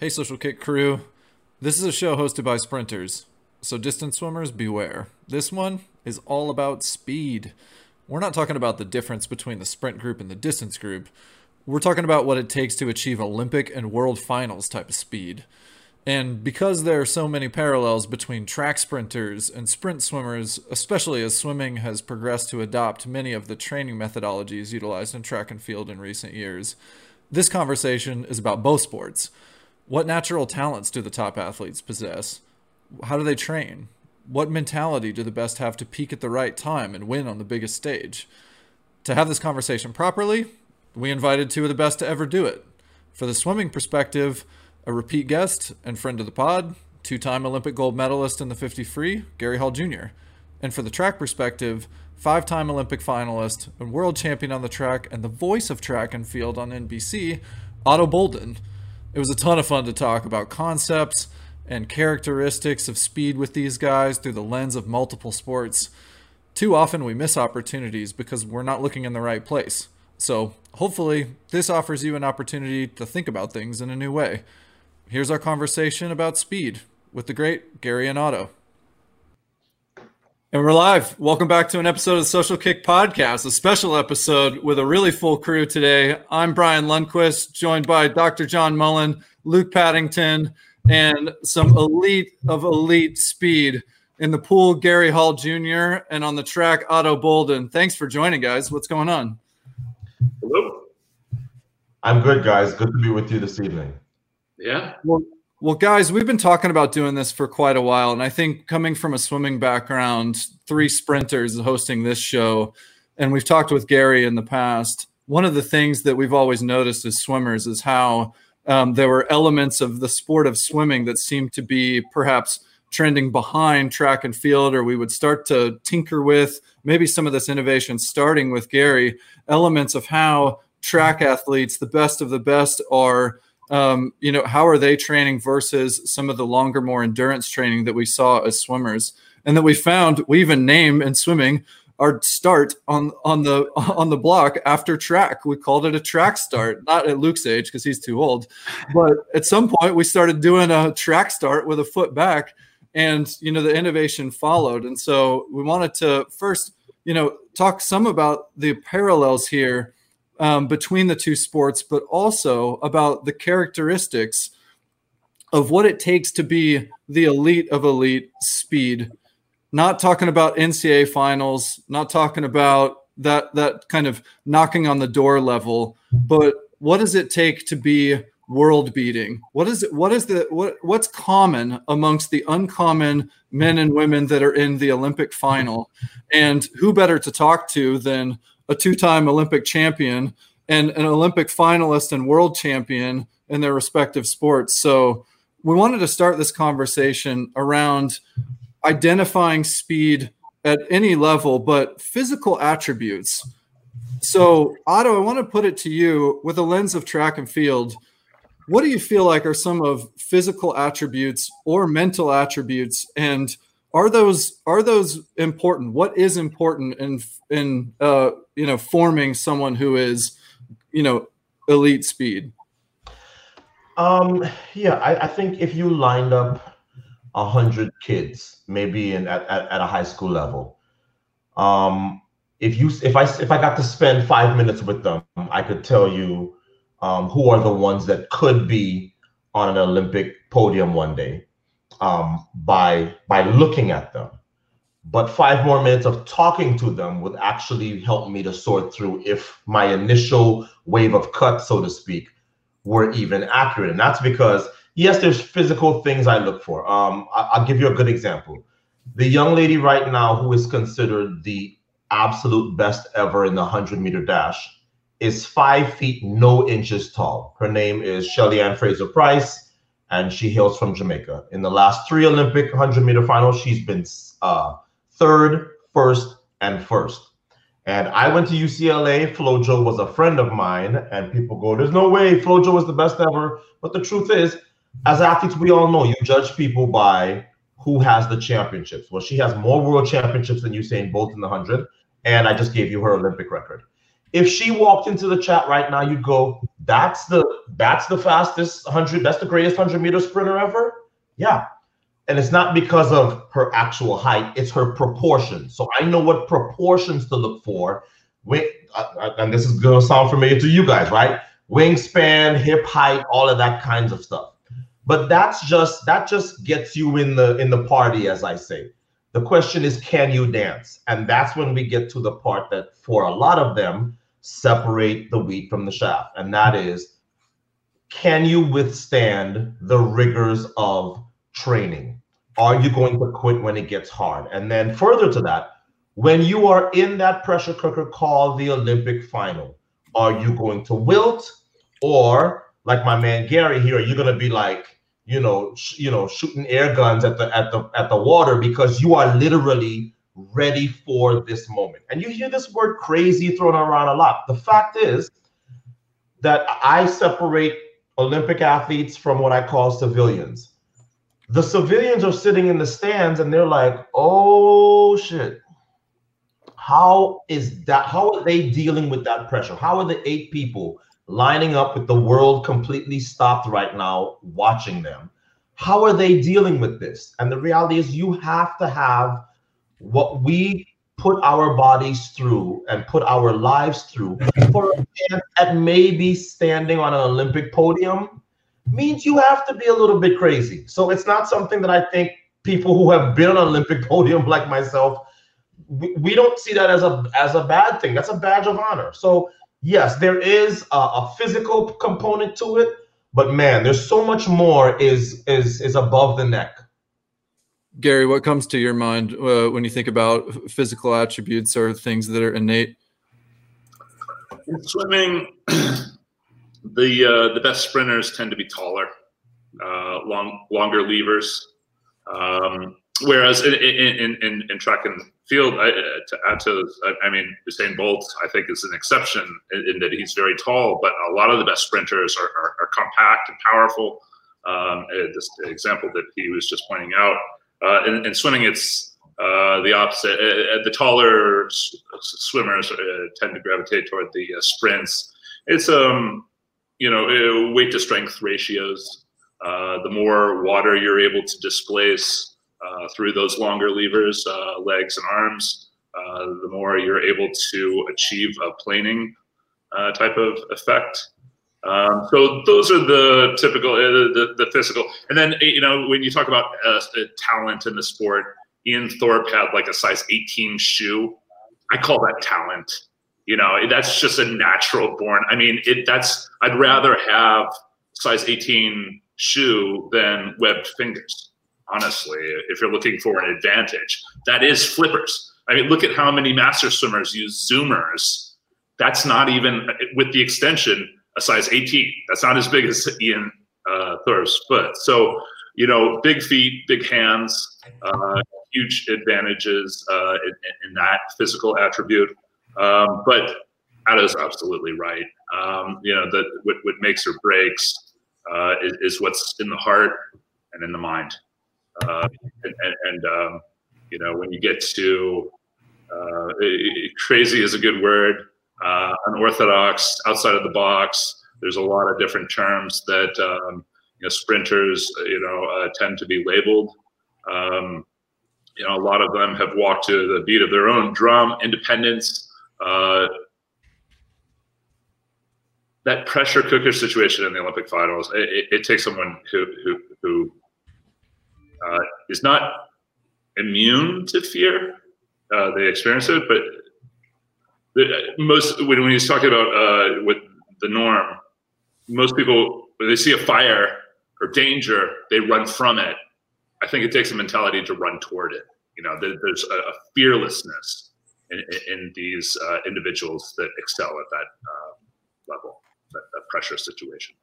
Hey, Social Kick crew. This is a show hosted by sprinters, so distance swimmers beware. This one is all about speed. We're not talking about the difference between the sprint group and the distance group. We're talking about what it takes to achieve Olympic and world finals type of speed. And because there are so many parallels between track sprinters and sprint swimmers, especially as swimming has progressed to adopt many of the training methodologies utilized in track and field in recent years, this conversation is about both sports. What natural talents do the top athletes possess? How do they train? What mentality do the best have to peak at the right time and win on the biggest stage? To have this conversation properly, we invited two of the best to ever do it. For the swimming perspective, a repeat guest and friend of the pod, two time Olympic gold medalist in the 50 free, Gary Hall Jr. And for the track perspective, five time Olympic finalist and world champion on the track and the voice of track and field on NBC, Ato Boldon. It was a ton of fun to talk about concepts and characteristics of speed with these guys through the lens of multiple sports. Too often we miss opportunities because we're not looking in the right place. So, hopefully, this offers you an opportunity to think about things in a new way. Here's our conversation about speed with the great Gary and Ato. And we're live. Welcome back to an episode of the Social Kick Podcast, a special episode with a really full crew today. I'm Brian Lundquist, joined by Dr. John Mullen, Luke Paddington, and some elite of elite speed in the pool, Gary Hall Jr., and on the track, Ato Boldon. Thanks for joining, guys. What's going on? Hello. I'm good, guys. Good to be with you this evening. Yeah. Well, well, guys, we've been talking about doing this for quite a while. And I think coming from a swimming background, three sprinters hosting this show, and we've talked with Gary in the past. One of the things that we've always noticed as swimmers is how um, there were elements of the sport of swimming that seemed to be perhaps trending behind track and field, or we would start to tinker with maybe some of this innovation starting with Gary, elements of how track athletes, the best of the best, are um, you know, how are they training versus some of the longer, more endurance training that we saw as swimmers, and that we found we even name in swimming our start on on the on the block after track. We called it a track start, not at Luke's age because he's too old, but at some point we started doing a track start with a foot back, and you know the innovation followed. And so we wanted to first, you know, talk some about the parallels here um, between the two sports, but also about the characteristics of what it takes to be the elite of elite speed. Not talking about NCAA finals, not talking about that that kind of knocking on the door level, but what does it take to be world beating? What is? What is the what what's common amongst the uncommon men and women that are in the Olympic final? And who better to talk to than a two-time Olympic champion and an Olympic finalist and world champion in their respective sports. So we wanted to start this conversation around identifying speed at any level, but physical attributes. So, Ato, I want to put it to you with a lens of track and field. What do you feel like are some of physical attributes or mental attributes, and are those are those important? What is important in in uh, you know forming someone who is you know elite speed? Um, yeah, I, I think if you lined up a hundred kids, maybe in at, at, at a high school level, um, if you if I if I got to spend five minutes with them, I could tell you um, who are the ones that could be on an Olympic podium one day um, by by looking at them. But five more minutes of talking to them would actually help me to sort through if my initial wave of cut, so to speak, were even accurate. And that's because yes, there's physical things I look for. Um, I- will give you a good example. The young lady right now who is considered the absolute best ever in the 100 meter dash is five feet no inches tall. Her name is Shelly Ann Fraser Pryce, and she hails from Jamaica. In the last three Olympic 100 meter finals, she's been uh, third, first, and first. And I went to UCLA. Flojo was a friend of mine, and people go, "There's no way Flojo was the best ever." But the truth is, as athletes, we all know you judge people by who has the championships. Well, she has more world championships than Usain Bolt in the hundred, and I just gave you her Olympic record. If she walked into the chat right now, you'd go, "That's the that's the fastest hundred. That's the greatest hundred meter sprinter ever." Yeah, and it's not because of her actual height; it's her proportion. So I know what proportions to look for. Wait, uh, uh, and this is gonna sound familiar to you guys, right? Wingspan, hip height, all of that kinds of stuff. But that's just that just gets you in the in the party, as I say. The question is, can you dance? And that's when we get to the part that for a lot of them separate the wheat from the chaff. And that is, can you withstand the rigors of training? Are you going to quit when it gets hard? And then further to that, when you are in that pressure cooker called the Olympic final, are you going to wilt? Or like my man Gary here, are you're going to be like, you know, sh- you know, shooting air guns at the at the at the water because you are literally ready for this moment. And you hear this word crazy thrown around a lot. The fact is that I separate Olympic athletes from what I call civilians. The civilians are sitting in the stands and they're like, "Oh shit. How is that how are they dealing with that pressure? How are the eight people lining up with the world completely stopped right now watching them. How are they dealing with this? And the reality is, you have to have what we put our bodies through and put our lives through for a man that maybe standing on an Olympic podium means you have to be a little bit crazy. So it's not something that I think people who have been on an Olympic podium like myself, we, we don't see that as a as a bad thing. That's a badge of honor. So yes, there is a, a, physical component to it, but man, there's so much more is is is above the neck. Gary, what comes to your mind uh, when you think about physical attributes or things that are innate? In swimming, the uh, the best sprinters tend to be taller, uh, long longer levers. Um, whereas in, in, in, in track and field, I, to add to, I mean, Usain Bolt, I think is an exception in, in, that he's very tall, but a lot of the best sprinters are, are, are compact and powerful. Um, this example that he was just pointing out. Uh, in, in, swimming, it's uh, the opposite. Uh, the taller swimmers uh, tend to gravitate toward the uh, sprints. It's um, you know, uh, weight to strength ratios. the more water you're able to displace, uh, through those longer levers, uh, legs and arms, uh, the more you're able to achieve a planing uh, type of effect. Um, so those are the typical, uh, the, the, physical. And then, you know, when you talk about talent in the sport, Ian Thorpe had like a size 18 shoe. I call that talent. You know, that's just a natural born. I mean, it that's I'd rather have size 18 shoe than webbed fingers honestly, if you're looking for an advantage. That is flippers. I mean, look at how many master swimmers use zoomers. That's not even, with the extension, a size 18. That's not as big as Ian uh, foot. So, you know, big feet, big hands, uh, huge advantages uh, in, in, that physical attribute. Um, but Ato's absolutely right. Um, you know, that what, what makes or breaks uh, is, is what's in the heart and in the mind. Uh, and, and um, you know, when you get to uh, crazy is a good word, uh, unorthodox, outside of the box. There's a lot of different terms that um, you know sprinters, you know, uh, tend to be labeled. Um, you know, a lot of them have walked to the beat of their own drum, independence. Uh, that pressure cooker situation in the Olympic finals, it, it, it takes someone who, who, who uh, is not immune to fear. Uh, they experience it, but most when, when he's talking about uh, with the norm, most people when they see a fire or danger, they run from it. I think it takes a mentality to run toward it. You know, there, there's a, a, fearlessness in, in these uh, individuals that excel at that uh, level, that, that pressure situation.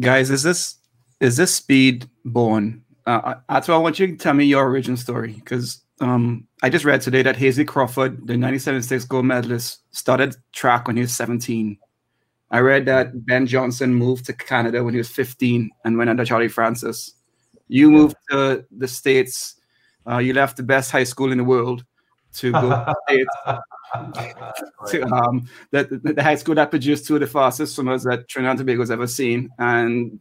Guys, is this is this speed born uh, that's why I want you to tell me your origin story because um, I just read today that Hasely Crawford, the 97.6 gold medalist, started track when he was 17. I read that Ben Johnson moved to Canada when he was 15 and went under Charlie Francis. You moved to the States. Uh, you left the best high school in the world to go to the States um, the, the, high school that produced two of the fastest swimmers that Trinidad and Tobago's ever seen, and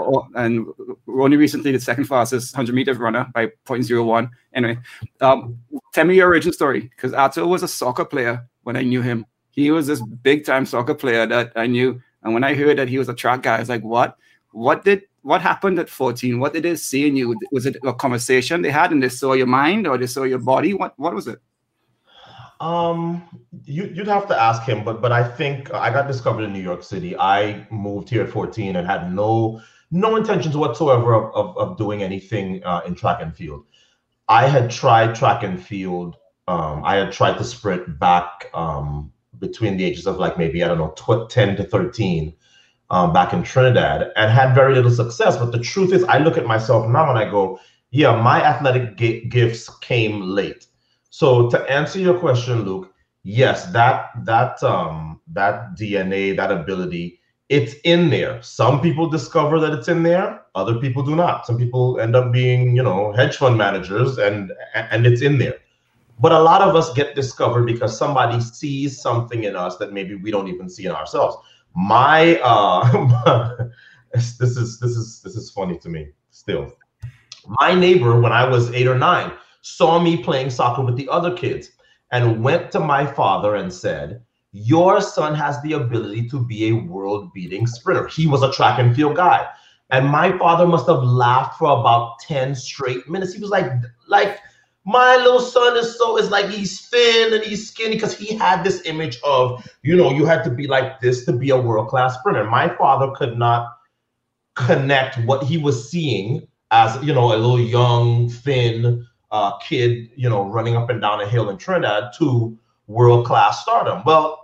right. and only recently the second fastest 100 meter runner by 0.01. Anyway, um, tell me your origin story because Ato was a soccer player when I knew him. He was this big time soccer player that I knew, and when I heard that he was a track guy, I was like, what? What did what happened at 14? What did they see in you? Was it a conversation they had and they saw your mind or they saw your body? What what was it? Um, you, would have to ask him, but but I think I got discovered in New York City. I moved here at 14 and had no no intentions whatsoever of, of, of doing anything uh, in track and field. I had tried track and field. Um, I had tried to sprint back um, between the ages of like maybe I don't know tw- 10 to 13 um, back in Trinidad and had very little success. But the truth is, I look at myself now and I go, yeah, my athletic g- gifts came late. So to answer your question, Luke, yes, that that um that DNA, that ability, it's in there. Some people discover that it's in there, other people do not. Some people end up being, you know, hedge fund managers and and it's in there. But a lot of us get discovered because somebody sees something in us that maybe we don't even see in ourselves. My uh this is this is this is funny to me still. My neighbor when I was 8 or 9 saw me playing soccer with the other kids and went to my father and said, Your son has the ability to be a world beating sprinter. He was a track and field guy. And my father must have laughed for about 10 straight minutes. He was like, like, my little son is so is like he's thin and he's skinny because he had this image of you know you had to be like this to be a world class sprinter. My father could not connect what he was seeing as you know a little young thin uh, kid, you know, running up and down a hill in Trinidad to world class stardom. Well,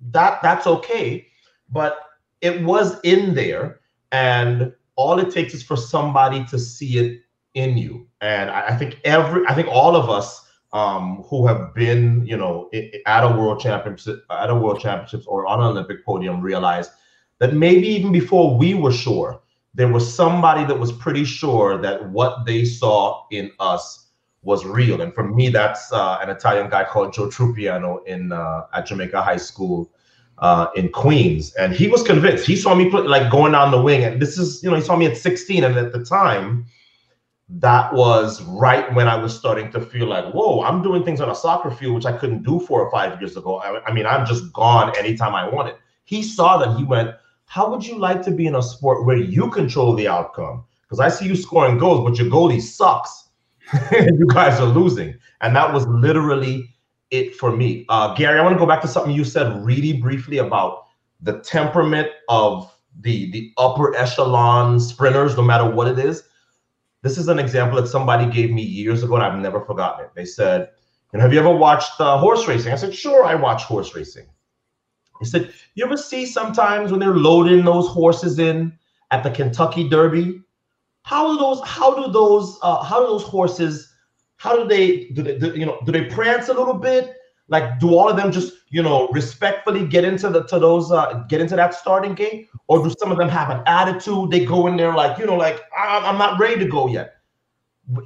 that that's okay, but it was in there, and all it takes is for somebody to see it in you. And I, I think every, I think all of us um, who have been, you know, at a world championship, at a world championships or on an Olympic podium, realize that maybe even before we were sure, there was somebody that was pretty sure that what they saw in us was real. And for me, that's uh, an Italian guy called Joe Trupiano in uh, at Jamaica High School uh, in Queens, and he was convinced. He saw me put, like going down the wing, and this is you know he saw me at 16, and at the time, that was right when I was starting to feel like, whoa, I'm doing things on a soccer field which I couldn't do four or five years ago. I, I mean, I'm just gone anytime I wanted. He saw that. He went, how would you like to be in a sport where you control the outcome? Because I see you scoring goals, but your goalie sucks you guys are losing. And that was literally it for me. Uh, Gary, I want to go back to something you said really briefly about the temperament of the the upper echelon sprinters, no matter what it is. This is an example that somebody gave me years ago, and I've never forgotten it. They said, "And have you ever watched uh, horse racing?" I said, "Sure, I watch horse racing." He said, "You ever see sometimes when they're loading those horses in at the Kentucky Derby, how do those how do those uh, how do those horses how do they do they do, you know do they prance a little bit? Like do all of them just you know respectfully get into the to those uh, get into that starting gate or do some of them have an attitude? They go in there like you know like i'm not ready to go yet.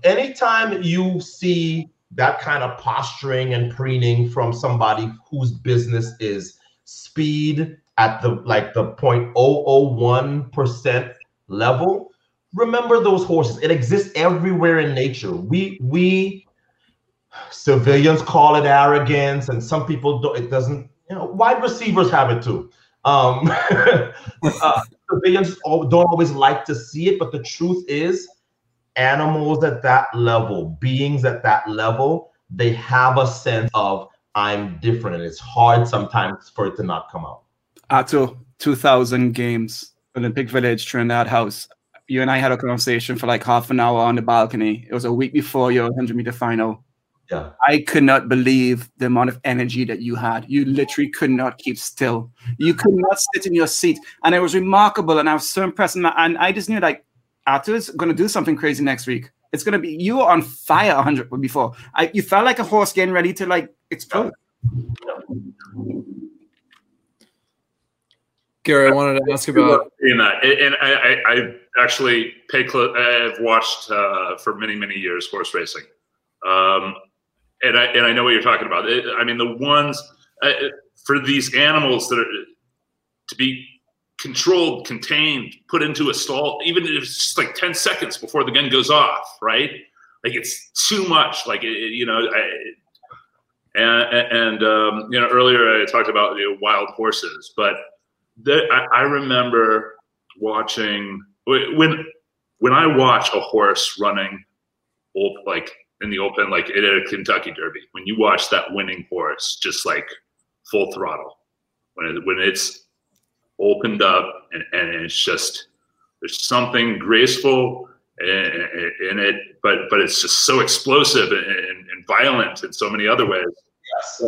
Anytime you see that kind of posturing and preening from somebody whose business is speed at the like the 0.001% level remember those horses. It exists everywhere in nature. We we civilians call it arrogance, and some people do it doesn't. You know, wide receivers have it too. Um, uh, civilians don't always like to see it, but the truth is, animals at that level, beings at that level, they have a sense of I'm different, and it's hard sometimes for it to not come out. Ato, 2000 games, Olympic Village, Trinidad House you and I had a conversation for like half an hour on the balcony. It was a week before your 100 meter final. Yeah. I could not believe the amount of energy that you had. You literally could not keep still. You could not sit in your seat. And it was remarkable. And I was so impressed. And I just knew like is going to do something crazy next week. It's going to be, you were on fire 100 before. I, you felt like a horse getting ready to like explode. Yeah. Gary, I wanted to ask about in that, and I, I actually pay close. I've watched uh, for many, many years horse racing, um, and I and I know what you're talking about. I mean, the ones uh, for these animals that are to be controlled, contained, put into a stall, even if it's just like 10 seconds before the gun goes off, right? Like it's too much. Like, it, you know, I, and, and um, you know, earlier I talked about you know, wild horses, but I, I remember watching when when I watch a horse running, like in the open, like at a Kentucky Derby, when you watch that winning horse just like full throttle, when it, when it's opened up and, and it's just there's something graceful in, in, it, but but it's just so explosive and, and, and violent in so many other ways. Yes.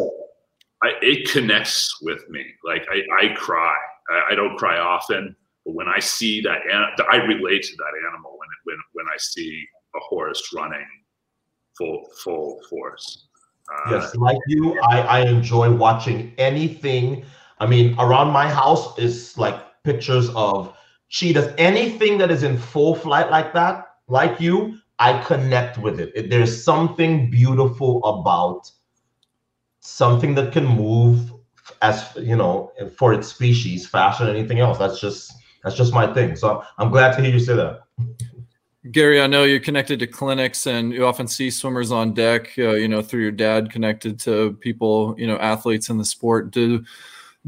I, it connects with me. Like I, I cry. I, I, don't cry often, but when I see that, I relate to that animal when when when I see a horse running full full force. Uh, yes, like you, I, I enjoy watching anything I mean, around my house is like pictures of cheetahs. Anything that is in full flight like that, like you, I connect with it. there's something beautiful about something that can move as you know for its species faster than anything else. That's just that's just my thing. So I'm glad to hear you say that. Gary, I know you're connected to clinics and you often see swimmers on deck, uh, you know, through your dad connected to people, you know, athletes in the sport. Do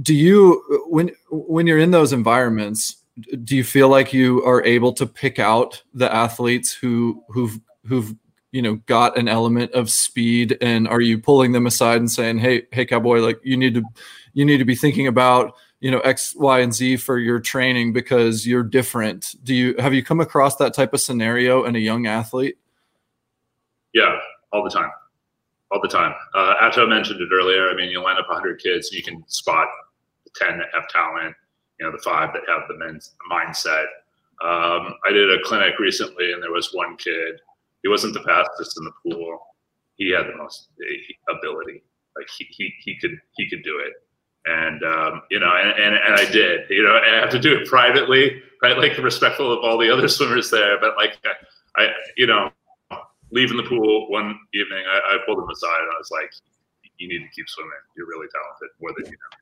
do you when when you're in those environments do you feel like you are able to pick out the athletes who who've who've you know got an element of speed and are you pulling them aside and saying hey hey cowboy like you need to you need to be thinking about you know x y and z for your training because you're different do you have you come across that type of scenario in a young athlete yeah all the time all the time uh, Ato mentioned it earlier i mean you line up 100 kids you can spot the 10 that have talent, you know, the five that have the men's mindset. Um, I did a clinic recently, and there was one kid. He wasn't the fastest in the pool. He had the most ability. Like he he, he could he could do it, and um, you know, and, and and I did. You know, I have to do it privately, right? Like respectful of all the other swimmers there, but like I, I you know, leaving the pool one evening, I, I pulled him aside and I was like, "You need to keep swimming. You're really talented, more than you know."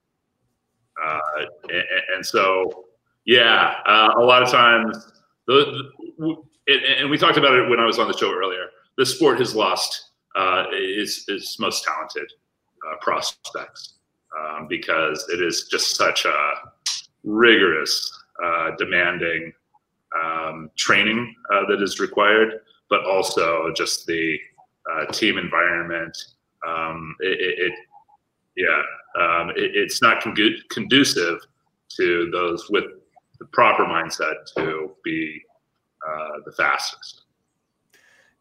Uh, and, and, so, yeah, uh, a lot of times, the, the, and we talked about it when I was on the show earlier. The sport has lost uh, its, its most talented uh, prospects um, because it is just such a rigorous, uh, demanding um, training uh, that is required, but also just the team environment. Um, it, it, yeah, um, it, it's not con- conducive to those with the proper mindset to be uh, the fastest.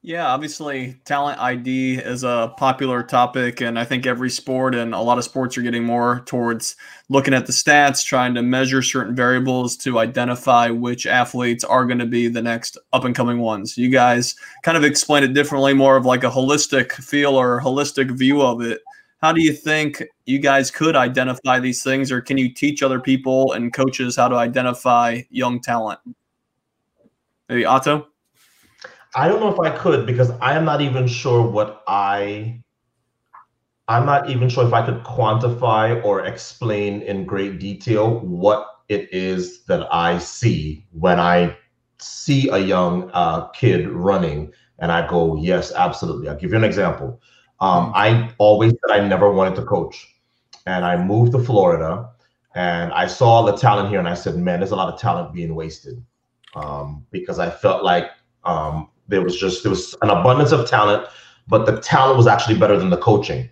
Yeah, obviously, talent ID is a popular topic, and I think every sport and a lot of sports are getting more towards looking at the stats, trying to measure certain variables to identify which athletes are going to be the next up and coming ones. You guys kind of explain it differently, more of like a holistic feel or holistic view of it. How do you think you guys could identify these things or can you teach other people and coaches how to identify young talent? Maybe Ato i don't know if i could because i am not even sure what i i'm not even sure if i could quantify or explain in great detail what it is that i see when i see a young uh, kid running and i go yes absolutely i'll give you an example um. I always said I never wanted to coach. And I moved to Florida and I saw the talent here and I said, man, there's a lot of talent being wasted. Um, because I felt like um, there was just there was an abundance of talent, but the talent was actually better than the coaching.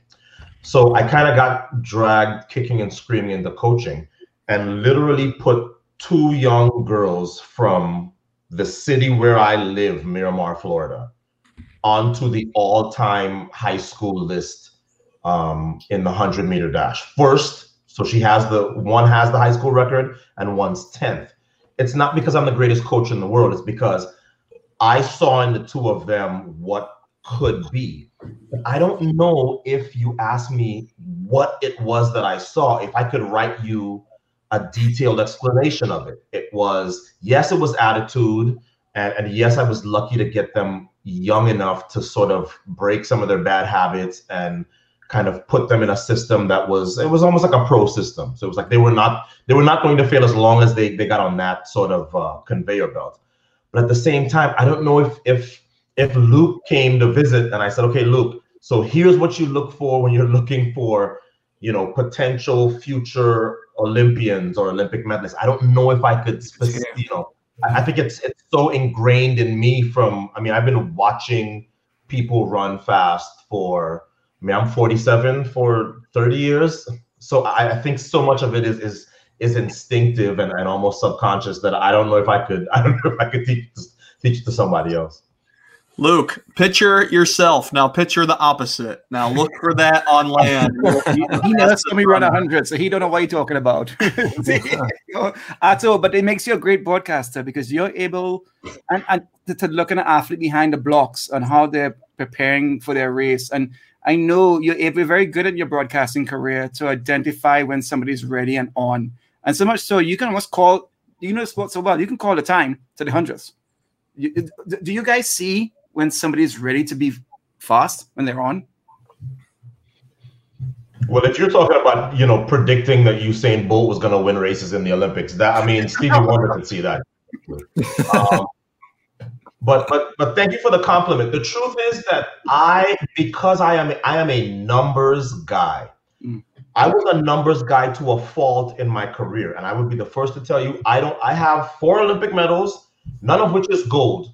So I kind of got dragged kicking and screaming into coaching and literally put two young girls from the city where I live, Miramar, Florida, onto the all-time high school list um, in the 100 meter dash. First, so she has the one has the high school record and one's 10th. It's not because I'm the greatest coach in the world. It's because I saw in the two of them what could be. I don't know if you ask me what it was that I saw, if I could write you a detailed explanation of it. It was, yes, it was attitude. And, and yes, I was lucky to get them young enough to sort of break some of their bad habits and kind of put them in a system that was it was almost like a pro system. So it was like they were not they were not going to fail as long as they they got on that sort of uh, conveyor belt. But at the same time, I don't know if if if Luke came to visit and I said, okay, Luke, so here's what you look for when you're looking for, you know, potential future Olympians or Olympic medalists. I don't know if I could, you know, I think it's it's so ingrained in me from. I mean, I've been watching people run fast for. I mean, I'm 47 for 30 years, so I, I think so much of it is is is instinctive and, and almost subconscious that I don't know if I could. I don't know if I could teach teach to somebody else. Luke, picture yourself. Now picture the opposite. Now look for that on land. he, he never saw me run 100, so he don't know what you're talking about. At all, but it makes you a great broadcaster because you're able and, and to, to look at an athlete behind the blocks and how they're preparing for their race. And I know you're able, very good at your broadcasting career to identify when somebody's ready and on. And so much so you can almost call, you know the sport so well, you can call the time to the hundreds. You, do you guys see when somebody's ready to be fast when they're on? Well, if you're talking about you know predicting that Usain Bolt was going to win races in the Olympics, that I mean Stevie Wonder could see that. Um, but but but thank you for the compliment. The truth is that I because I am I am a numbers guy. Mm. I was a numbers guy to a fault in my career, and I would be the first to tell you I don't. I have four Olympic medals, none of which is gold.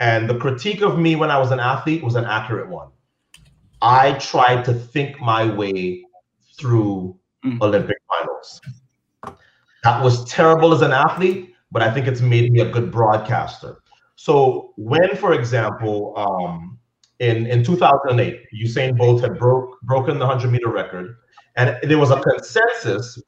And the critique of me when I was an athlete was an accurate one. I tried to think my way through mm. Olympic finals. That was terrible as an athlete, but I think it's made me a good broadcaster. So when, for example, um, in in 2008, Usain Bolt had broke broken the 100 meter record, and there was a consensus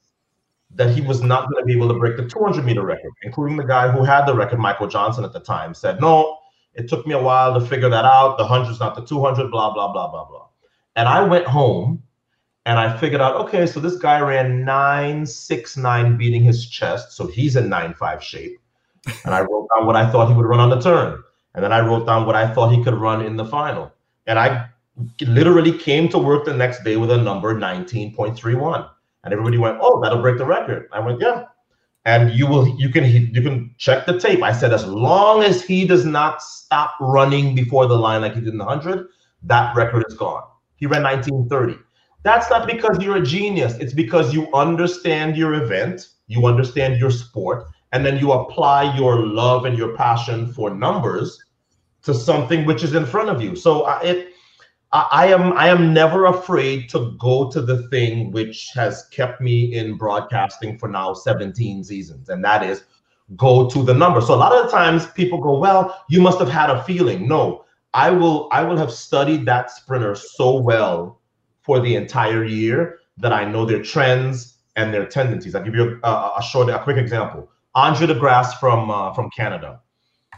that he was not going to be able to break the 200 meter record, including the guy who had the record, Michael Johnson, at the time, said, "No, it took me a while to figure that out. The hundred's not the 200, blah, blah, blah, blah, blah. And I went home and I figured out, okay, so this guy ran 969 beating his chest. So he's in 9.5 shape. And I wrote down what I thought he would run on the turn. And then I wrote down what I thought he could run in the final. And I literally came to work the next day with a number 19.31. And everybody went, oh, that'll break the record. I went, yeah, and you will you can you can check the tape. I said as long as he does not stop running before the line like he did in the hundred, that record is gone. He ran 1930. That's not because you're a genius. It's because you understand your event, you understand your sport, and then you apply your love and your passion for numbers to something which is in front of you. So uh, it I am I am never afraid to go to the thing which has kept me in broadcasting for now 17 seasons, and that is go to the number. So a lot of the times people go, "Well, you must have had a feeling." No, I will I will have studied that sprinter so well for the entire year that I know their trends and their tendencies. I'll give you a, a short, a quick example. Andre De Grasse from uh, from Canada.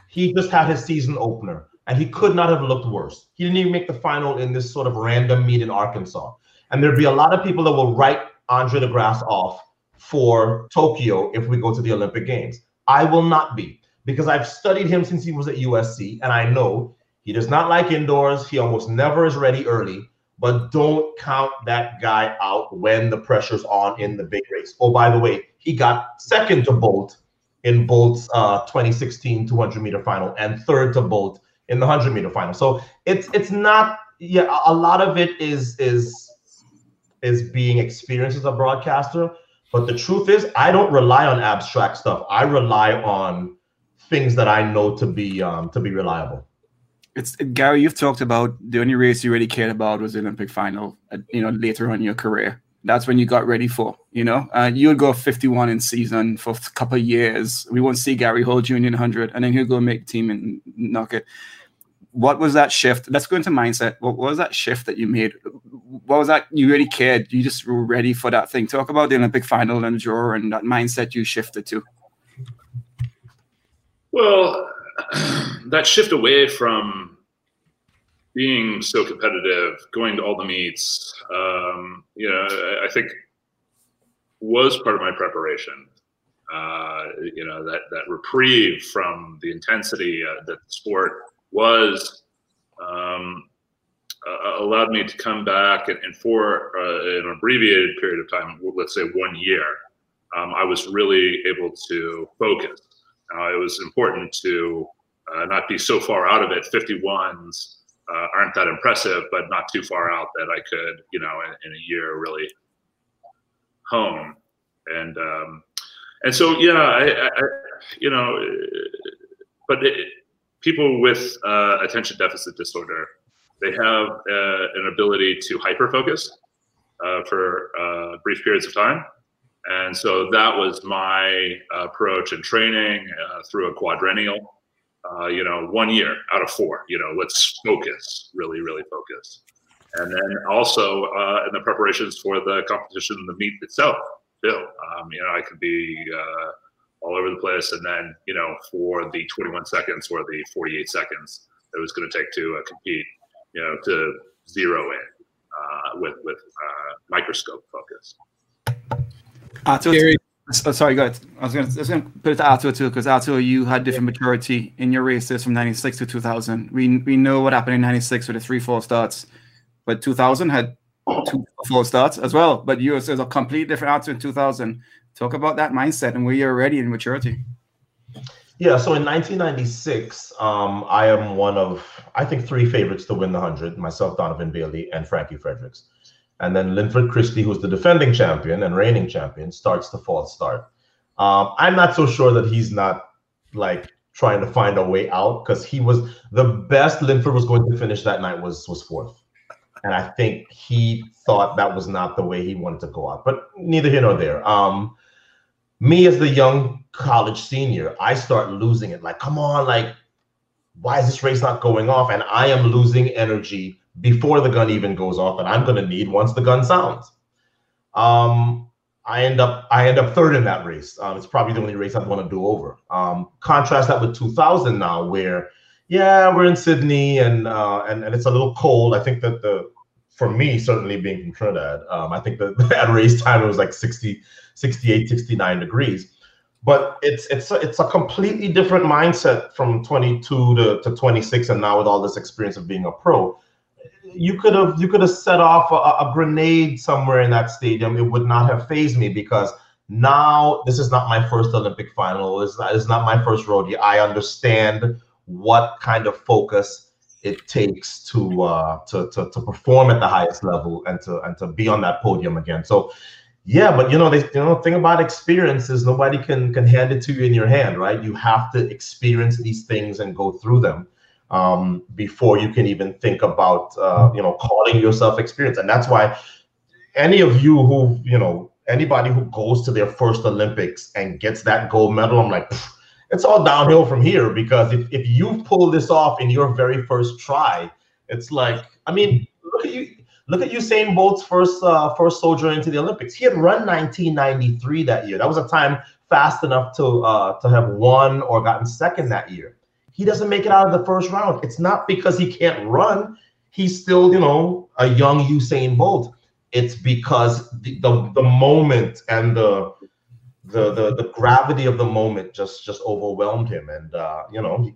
He just had his season opener and he could not have looked worse. He didn't even make the final in this sort of random meet in Arkansas. And there'd be a lot of people that will write Andre DeGrasse off for Tokyo if we go to the Olympic Games. I will not be because I've studied him since he was at USC, and I know he does not like indoors. He almost never is ready early. But don't count that guy out when the pressure's on in the big race. Oh, by the way, he got second to Bolt in Bolt's uh, 2016 200 meter final and third to Bolt in the 100 meter final. So it's it's not yeah a lot of it is is is being experienced as a broadcaster, but the truth is I don't rely on abstract stuff. I rely on things that I know to be um, to be reliable. It's Gary. You've talked about the only race you really cared about was the Olympic final. Uh, you know, later on in your career, that's when you got ready for. You know, uh, you would go 51 in season for a couple of years. We won't see Gary Hall Jr. in 100, and then he'll go make team and knock it what was that shift? Let's go into mindset. What was that shift that you made? What was that you really cared? You just were ready for that thing. Talk about the Olympic final and draw and that mindset you shifted to. Well, that shift away from being so competitive, going to all the meets, um, you know, I, I think was part of my preparation. Uh, you know, that that reprieve from the intensity uh, that the sport was um, uh, allowed me to come back and, and for uh, an abbreviated period of time, let's say one year, um, I was really able to focus. Uh, it was important to uh, not be so far out of it. 51s uh, aren't that impressive, but not too far out that I could, you know, in, in a year really home. And um, and so yeah, I, I, you know, but it, people with uh, attention deficit disorder, they have uh, an ability to hyper focus uh, for uh, brief periods of time. And so that was my approach and training uh, through a quadrennial. Uh, you know, one year out of four. You know, let's focus, really, really focus. And then also in the preparations for the competition, the meet itself, too. Um, you know, I could be all over the place. And then, you know, for the 21 seconds or the 48 seconds it was going to take to uh, compete, you know, to zero in uh, with with uh, microscope focus. Ato, oh, sorry, go ahead. I was going to put it to Ato too, because Ato, you had different maturity in your races from 96 to 2000. We we know what happened in 96 with the three, four starts, but 2000 had two, four starts as well. But yours is a completely different answer in 2000. Talk about that mindset and where you're ready in maturity. Yeah, so in 1996, um, I am one of, I think, three favorites to win the 100 myself, Donovan Bailey, and Frankie Fredericks. And then Linford Christie, who's the defending champion and reigning champion, starts the false start. Um, I'm not so sure that he's not like trying to find a way out because he was the best Linford was going to finish that night was was fourth. And I think he thought that was not the way he wanted to go out. But neither here nor there. Um, me as the young college senior, I start losing it. Like, come on, like, why is this race not going off? And I am losing energy before the gun even goes off, and I'm gonna need once the gun sounds. Um, I end up I end up third in that race. Um, it's probably the only race I'd want to do over. Um, contrast that with 2000 now, where yeah, we're in Sydney and uh, and and it's a little cold. I think that the for me certainly being from Trinidad, um, I think that at race time it was like 60, 68, 69 degrees. But it's it's a, it's a completely different mindset from 22 to, to 26, and now with all this experience of being a pro, you could have you could have set off a, a grenade somewhere in that stadium. It would not have phased me because now this is not my first Olympic final. It's not, not my first rodeo. I understand what kind of focus it takes to, uh, to to to perform at the highest level and to and to be on that podium again. So yeah, but you know, they you know, thing about experience is nobody can can hand it to you in your hand, right? You have to experience these things and go through them um, before you can even think about uh, you know calling yourself experience. And that's why any of you who you know anybody who goes to their first Olympics and gets that gold medal, I'm like, it's all downhill from here because if if you pull this off in your very first try, it's like I mean, look at you Look at Usain Bolt's first uh, first soldier into the Olympics. He had run 1993 that year. That was a time fast enough to uh, to have won or gotten second that year. He doesn't make it out of the first round. It's not because he can't run. He's still, you know, a young Usain Bolt. It's because the the, the moment and the, the the the gravity of the moment just just overwhelmed him, and uh, you know, he,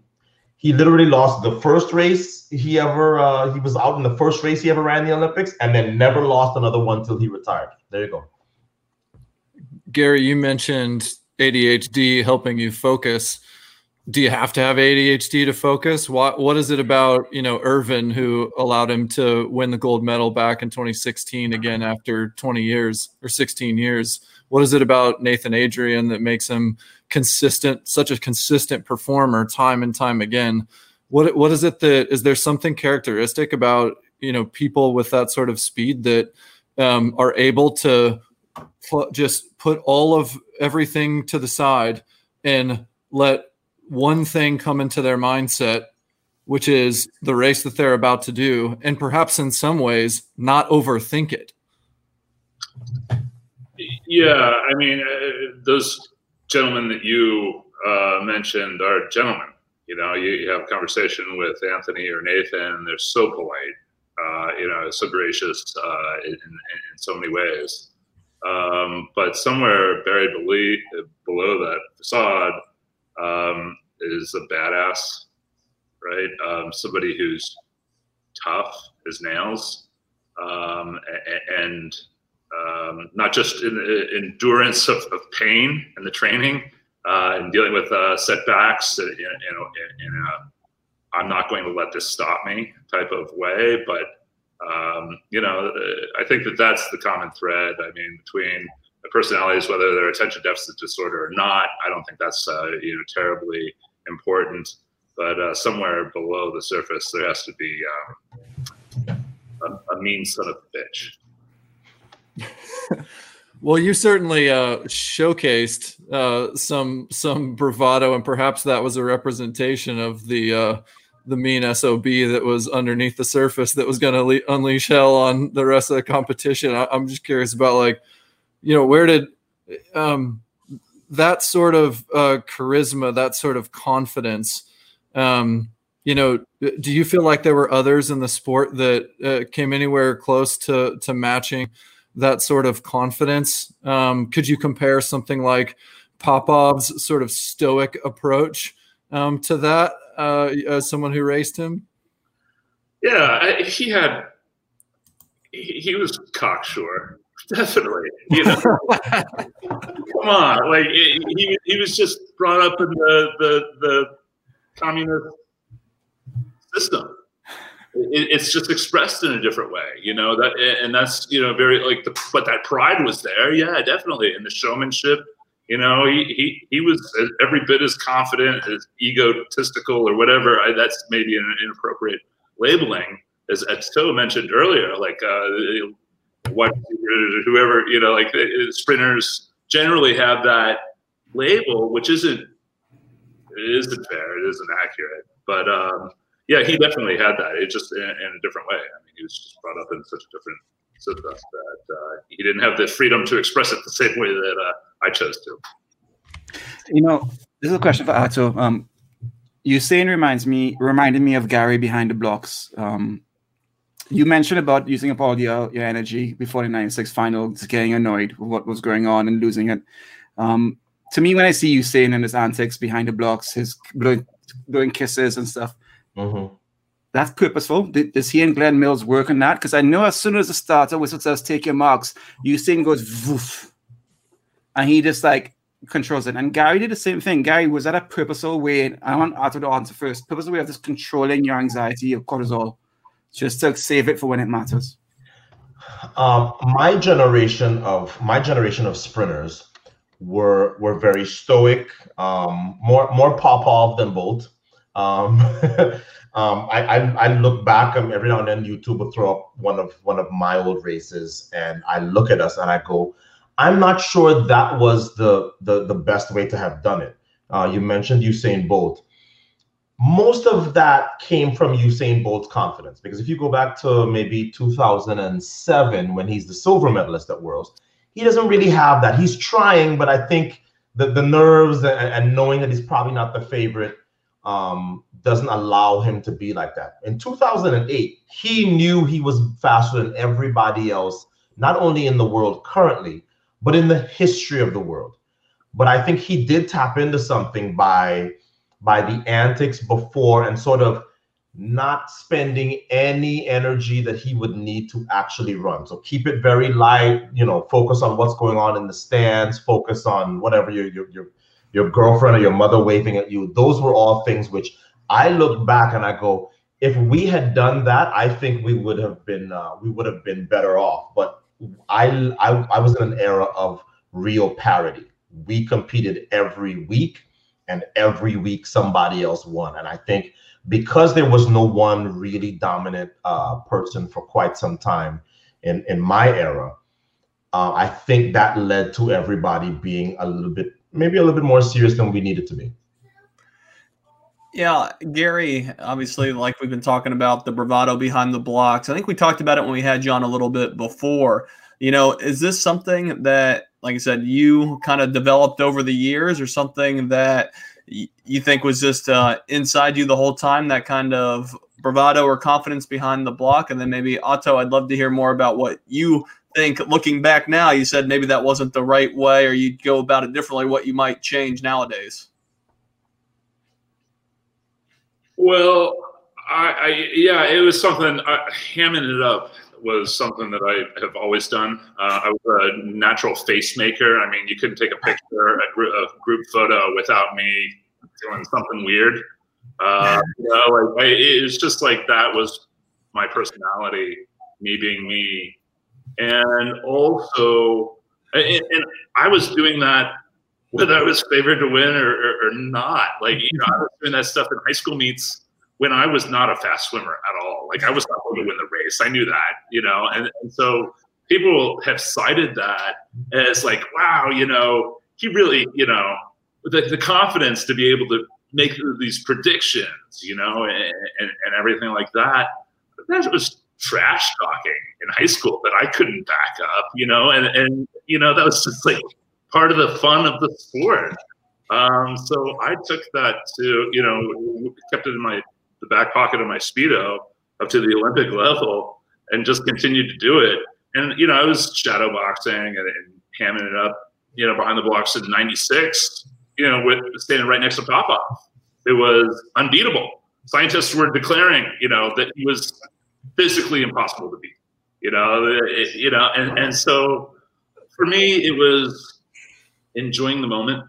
he literally lost the first race he ever uh, he was out in the first race he ever ran the Olympics, and then never lost another one till he retired. There you go. Gary, you mentioned ADHD helping you focus. Do you have to have ADHD to focus? What what is it about you know Ervin who allowed him to win the gold medal back in 2016 again after 20 years or 16 years? What is it about Nathan Adrian that makes him consistent, such a consistent performer time and time again. What what is it that is there something characteristic about you know people with that sort of speed that um, are able to put, just put all of everything to the side and let one thing come into their mindset which is the race that they're about to do and perhaps in some ways not overthink it yeah i mean uh, those gentlemen that you uh, mentioned are gentlemen. You know, you, you, have a conversation with Anthony or Nathan, they're so polite, uh, you know, so gracious uh, in, in, in, so many ways. Um, but somewhere buried below, below that facade um, is a badass, right? Um, somebody who's tough as nails, um, and um, not just in the endurance of, of pain and the training uh, and dealing with uh, setbacks in, in, in a I'm not going to let this stop me type of way, but um, you know, I think that that's the common thread. I mean, between personalities, whether they're attention deficit disorder or not, I don't think that's uh, you know terribly important. But uh, somewhere below the surface, there has to be um, a, a, mean son of a bitch. well, you certainly uh, showcased uh, some some bravado, and perhaps that was a representation of the uh, the mean sob that was underneath the surface that was going to le- unleash hell on the rest of the competition. I- am just curious about like, you know, where did um, that sort of uh, charisma, that sort of confidence, um, you know, do you feel like there were others in the sport that uh, came anywhere close to to matching that sort of confidence? Um, could you compare something like Popov's sort of stoic approach um, to that? uh, as someone who raced him? Yeah, I, he had. He, he was cocksure, definitely. You know, come on, like he he was just brought up in the the the communist system. It, it's just expressed in a different way, you know that, and that's you know very like the but that pride was there, yeah, definitely, and the showmanship you know, he, he, he was every bit as confident, as egotistical, or whatever. I, that's maybe an inappropriate labeling, as, as Ato mentioned earlier. Like, uh, what whoever you know, like sprinters generally have that label, which isn't it isn't fair, it isn't accurate. But um, yeah, he definitely had that. It just in, in, a different way. I mean, he was just brought up in such a different system that uh, he didn't have the freedom to express it the same way that. Uh, I chose to. You know, this is a question for Ato. Um, Usain reminds me reminded me of Gary behind the blocks. Um, you mentioned about using up all your, your energy before the 96 final, just getting annoyed with what was going on and losing it. Um, to me, when I see Usain and his antics behind the blocks, his blowing, blowing kisses and stuff, mm-hmm. that's purposeful. Did, does he and Glen Mills work on that? Because I know as soon as the starter whistle says take your marks, you Usain goes woof and he just like controls it. And Gary did the same thing. Gary was that a purposeful way. I want Ato to answer first. Purposeful way of just controlling your anxiety, your cortisol, just to save it for when it matters. Um, my generation of my generation of sprinters were were very stoic, um, more more Popov than Bolt. Um, um, I, I, I look back um, every now and then YouTube will throw up one of one of my old races, and I look at us and I go, I'm not sure that was the the, the best way to have done it. Uh, you mentioned Usain Bolt. Most of that came from Usain Bolt's confidence because if you go back to maybe 2007 when he's the silver medalist at Worlds, he doesn't really have that. He's trying, but I think the, the nerves and, and knowing that he's probably not the favorite um, doesn't allow him to be like that. In 2008, he knew he was faster than everybody else, not only in the world currently, but in the history of the world. But I think he did tap into something by by the antics before and sort of not spending any energy that he would need to actually run. So keep it very light, you know, focus on what's going on in the stands, focus on whatever your your your, your girlfriend or your mother waving at you. Those were all things which I look back and I go, if we had done that, I think we would have been uh, we would have been better off. But I, I I was in an era of real parity. We competed every week, and every week somebody else won. And I think because there was no one really dominant uh, person for quite some time in in my era, uh, I think that led to everybody being a little bit, maybe a little bit more serious than we needed to be. Yeah, Gary, obviously, like we've been talking about the bravado behind the blocks. I think we talked about it when we had John a little bit before. You know, is this something that, like I said, you kind of developed over the years or something that y- you think was just uh, inside you the whole time, that kind of bravado or confidence behind the block? And then maybe, Ato, I'd love to hear more about what you think looking back now. You said maybe that wasn't the right way or you'd go about it differently, what you might change nowadays. Well, I, I yeah, it was something. Uh, hamming it up was something that I have always done. Uh, I was a natural face maker. I mean, you couldn't take a picture, a, group, a group photo, without me doing something weird. Uh, you know, like I, it was just like that was my personality, me being me, and also, and, and I was doing that whether I was favored to win or, or, or not. Like you know, I was doing that stuff in high school meets when I was not a fast swimmer at all. Like I was not going to win the race. I knew that, you know, and, and so people have cited that as like, wow, you know, he really, you know, the, the confidence to be able to make these predictions, you know, and, and, and everything like that. That was trash talking in high school that I couldn't back up, you know, and, and, you know, that was just like part of the fun of the sport. Um, so I took that to, you know, kept it in my the back pocket of my speedo up to the Olympic level and just continued to do it. And you know, I was shadow boxing and, and hamming it up, you know, behind the blocks in '96. You know, with standing right next to Popov, it was unbeatable. Scientists were declaring, you know, that he was physically impossible to beat. You know, it, you know, and and so for me, it was enjoying the moment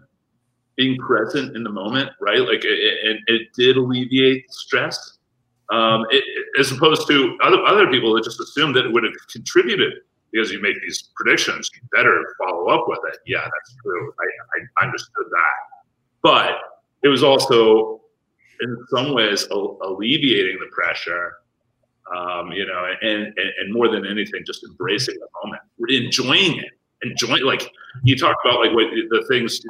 being present in the moment, right? Like, it, it, it did alleviate stress, um, it, as opposed to other other people that just assumed that it would have contributed because you make these predictions. You better follow up with it. Yeah, that's true. I, I understood that, but it was also in some ways alleviating the pressure. Um, you know, and, and and more than anything, just embracing the moment, enjoying it enjoying like you talk about like what the things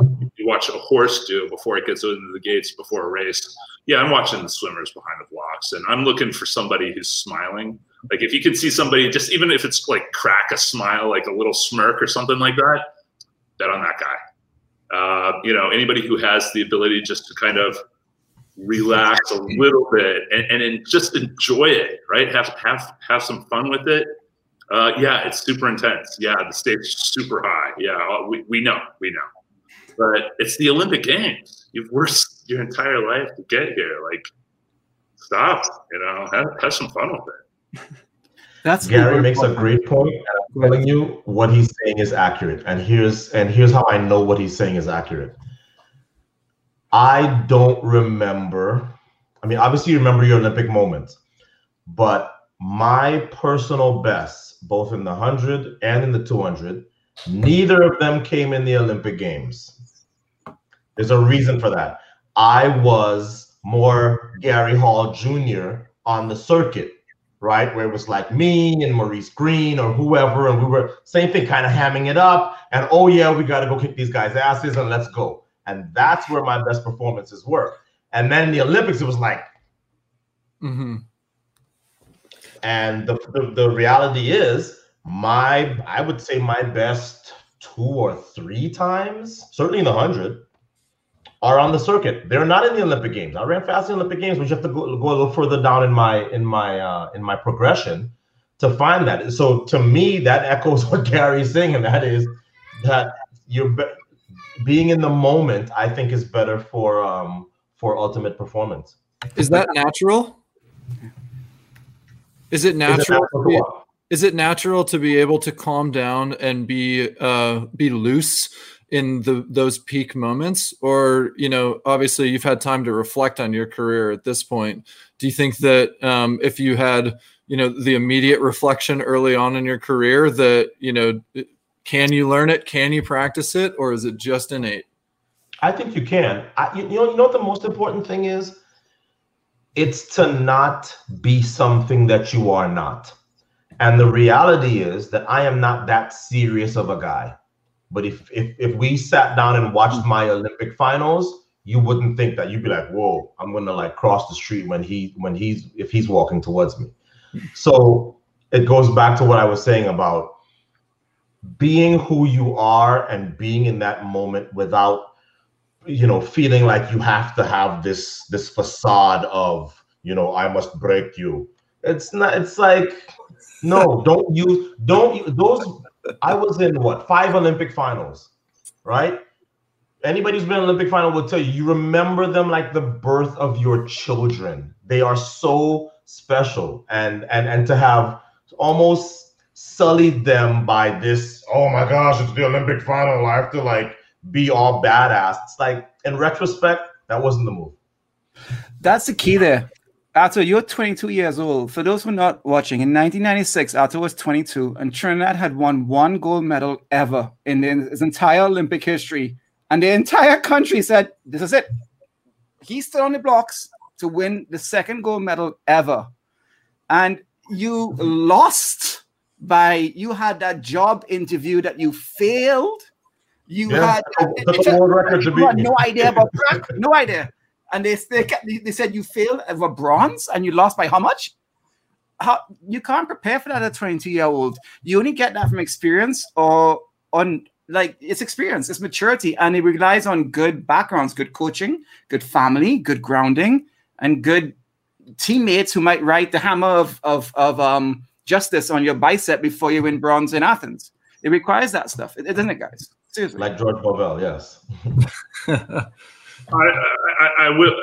watch a horse do before it gets into the gates before a race yeah i'm watching the swimmers behind the blocks and i'm looking for somebody who's smiling like if you can see somebody just even if it's like crack a smile like a little smirk or something like that bet on that guy uh, you know anybody who has the ability just to kind of relax a little bit and, and just enjoy it right have have have some fun with it uh, yeah, it's super intense. Yeah, the stakes super high. Yeah, we, we know, we know. But it's the Olympic Games. You've worked your entire life to get here. Like, stop. You know, have, have some fun with it. That's Gary makes a great point. I'm telling you what he's saying is accurate, and here's and here's how I know what he's saying is accurate. I don't remember. I mean, obviously, you remember your Olympic moments, but my personal best both in the 100 and in the 200. Neither of them came in the Olympic Games. There's a reason for that. I was more Gary Hall Jr. on the circuit, right? Where it was like me and Maurice Greene or whoever, and we were same thing, kind of hamming it up. And oh yeah, we got to go kick these guys' asses and let's go. And that's where my best performances were. And then in the Olympics, it was like, mm-hmm. And the, the, the reality is, my I would say my best two or three times, certainly in the hundred, are on the circuit. They're not in the Olympic Games. I ran fast in the Olympic Games, but you have to go, go a little further down in my in my uh, in my progression to find that. So to me, that echoes what Gary's saying, and that is that you're be- being in the moment. I think is better for um, for ultimate performance. Is that natural? Is it natural? Is it, be, is it natural to be able to calm down and be uh, be loose in the those peak moments, or you know, obviously you've had time to reflect on your career at this point. Do you think that um, if you had you know the immediate reflection early on in your career, that you know, can you learn it? Can you practice it, or is it just innate? I think you can. I, you know, you know what the most important thing is it's to not be something that you are not. And the reality is that I am not that serious of a guy. But if if if we sat down and watched my Olympic finals, you wouldn't think that. You'd be like, "Whoa, I'm gonna like cross the street when he when he's if he's walking towards me." So it goes back to what I was saying about being who you are and being in that moment without you know feeling like you have to have this this facade of you know i must break you it's not it's like no don't use don't those i was in what five olympic finals right anybody who's been in Olympic final will tell you, you remember them like the birth of your children. They are so special, and and and to have almost sullied them by this. Oh my gosh, it's the Olympic final. I have to like be all badass. It's like in retrospect, that wasn't the move. That's the key there. Ato, you're 22 years old. For those who are not watching, in 1996, Ato was 22, and Trinidad had won one gold medal ever in his entire Olympic history. And the entire country said, This is it. He's still on the blocks to win the second gold medal ever. And you lost by, you had that job interview that you failed. You Yeah, had, a world record you had no idea about track, no idea. And they, they, kept- they said you failed over bronze and you lost by how much? How you can't prepare for that at 22 year old. You only get that from experience or on like it's experience, it's maturity, and it relies on good backgrounds, good coaching, good family, good grounding, and good teammates who might write the hammer of of, of um justice on your bicep before you win bronze in Athens. It requires that stuff, it doesn't it, guys? Seriously. Like George Bovell, yes. I, I, I will.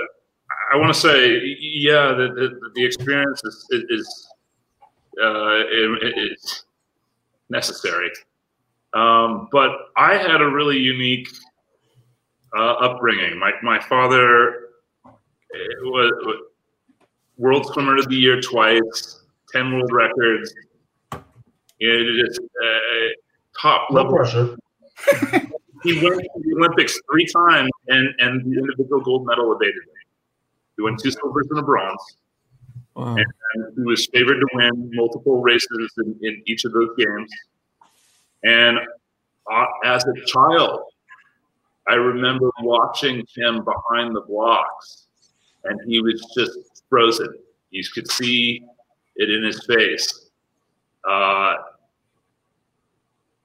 I want to say, yeah, the, the, the experience is is uh, it, it's necessary. Um, but I had a really unique uh, upbringing. My my father was, world swimmer of the year twice, ten world records. It is uh, top level. No pressure. he went to the Olympics three times, and and the individual gold medal evaded him. He won two silvers and a bronze, Wow. and he was favored to win multiple races in, in each of those games. And uh, as a child, I remember watching him behind the blocks, and he was just frozen. You could see it in his face. Uh,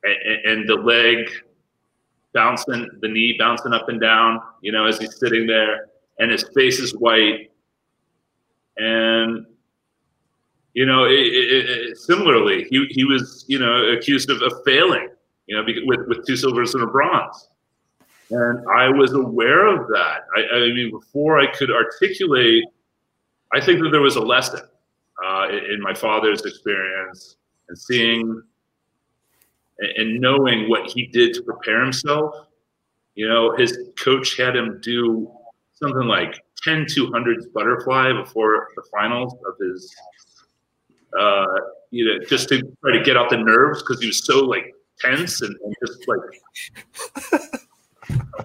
and, and the leg bouncing, the knee bouncing up and down, you know, as he's sitting there, and his face is white. And, you know, it, it, it, similarly, he, he was, you know, accused of, of failing, you know, with, with two silvers and a bronze. And I was aware of that. I, I mean, before I could articulate, I think that there was a lesson uh, in, in my father's experience and seeing and- and knowing what he did to prepare himself. You know, his coach had him do something like 10 200s butterfly before the finals of his, uh, you know, just to try to get out the nerves because he was so like tense and, and just like.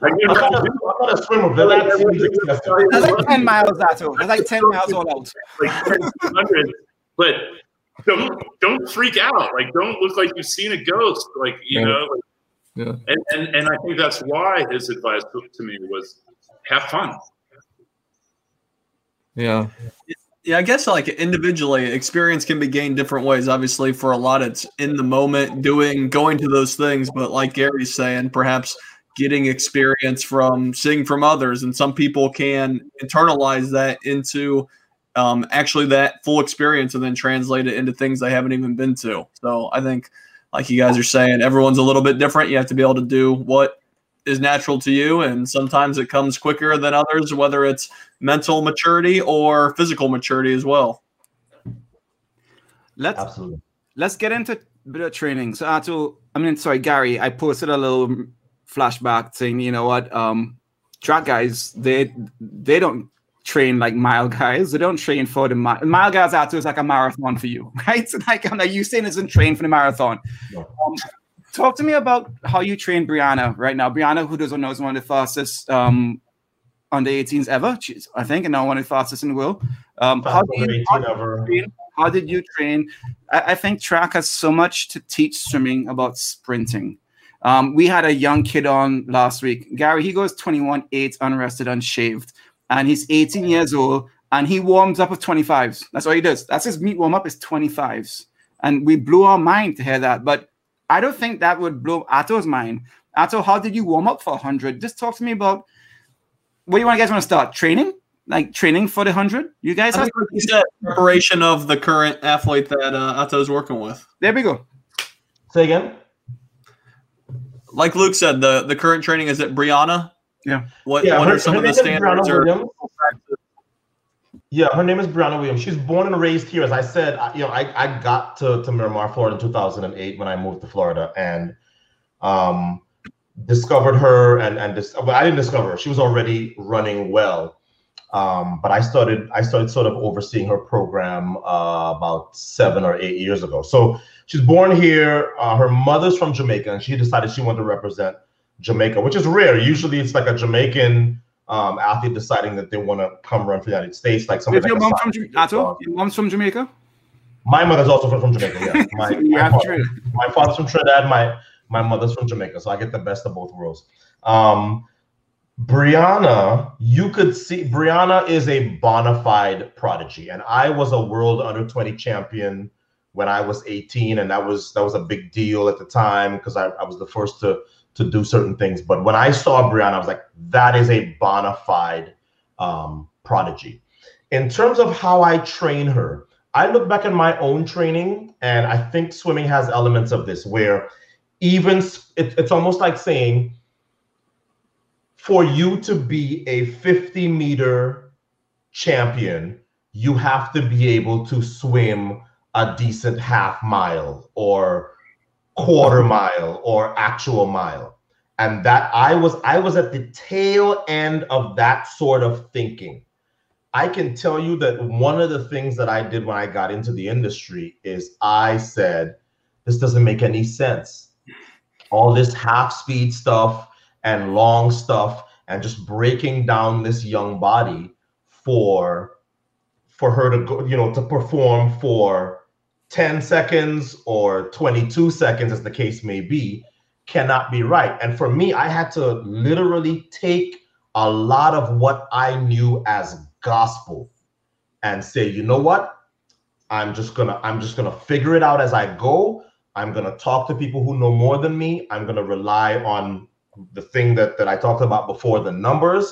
I I'm didn't a, I'm not a swimmer, but that seems excessive. That's like 10 miles, that's all. That's like 10 miles all out. like 10 200s, but don't don't freak out. Like don't look like you've seen a ghost. Like you Yeah. know. Like, Yeah. and, and and I think that's why his advice to, to me was have fun. Yeah. Yeah, I guess like individually, experience can be gained different ways. Obviously, for a lot, it's in the moment, doing, going to those things. But like Gary's saying, perhaps getting experience from seeing from others, and some people can internalize that into um, actually that full experience, and then translate it into things they haven't even been to. So I think, like you guys are saying, everyone's a little bit different. You have to be able to do what is natural to you, and sometimes it comes quicker than others, whether it's mental maturity or physical maturity as well. Let's Absolutely. let's get into a bit of training. So, Ato, I mean, sorry, Gary, I posted a little flashback saying, you know what, um, track guys, they they don't train like mile guys. They don't train for the mile. Mile guys, Ato, is like a marathon for you, right? So like, I'm like, you saying isn't train for the marathon. No. Um, talk to me about how you train Briana right now. Briana, who doesn't know, is one of the fastest um, under 18s ever. She's, I think, and now one of the fastest in the world. Um, how Fastest you, how ever. train? How did you train? I, I think track has so much to teach swimming about sprinting. Um, we had a young kid on last week. Gary, he goes 21, 8, unrested, unshaved. And he's 18 years old and he warms up with 25s. That's all he does. That's his meet warm up is 25s. And we blew our mind to hear that. But I don't think that would blow Ato's mind. Ato, how did you warm up for 100? Just talk to me about where you want guys want to start? Training? Like training for the 100? You guys have think, like you said, preparation of the current athlete that uh, Ato's working with. There we go. Say again. Like Luke said, the the current training is at Briana. Yeah. What, Yeah, what her- are some of the name is standards? Briana Or, Williams. Yeah, her name is Briana Williams. She's born and raised here. As I said, I, you know, I, I got to, to Miramar, Florida in 2008 when I moved to Florida and um, discovered her and, and dis- well, I didn't discover her. She was already running well. Um, but I started I started sort of overseeing her program uh, about seven or eight years ago. So she's born here. Uh, her mother's from Jamaica, and she decided she wanted to represent Jamaica, which is rare. Usually, it's like a Jamaican um, athlete deciding that they want to come run for the United States, like Is somebody. your like mom from Jamaica? Your mom's from Jamaica? My mother's also from, from Jamaica. Yeah, my, my, father, my father's from Trinidad. My my mother's from Jamaica, so I get the best of both worlds. Um, Briana, you could see Briana is a bona fide prodigy, and I was a world under 20 champion when I was 18, and that was that was a big deal at the time because I, I was the first to to do certain things. But when I saw Briana, I was like, that is a bona fide um, prodigy. In terms of how I train her, I look back at my own training, and I think swimming has elements of this where even it, it's almost like saying for you to be a 50 meter champion, you have to be able to swim a decent half mile or quarter mile or actual mile. And that I was I was at the tail end of that sort of thinking. I can tell you that one of the things that I did when I got into the industry is I said, this doesn't make any sense. All this half speed stuff and long stuff and just breaking down this young body for for her to go, you know, to perform for 10 seconds or 22 seconds as the case may be cannot be right. And for me, I had to literally take a lot of what I knew as gospel and say, you know what? I'm just gonna I'm just gonna figure it out as I go. I'm gonna talk to people who know more than me. I'm gonna rely on the thing that that I talked about before, the numbers.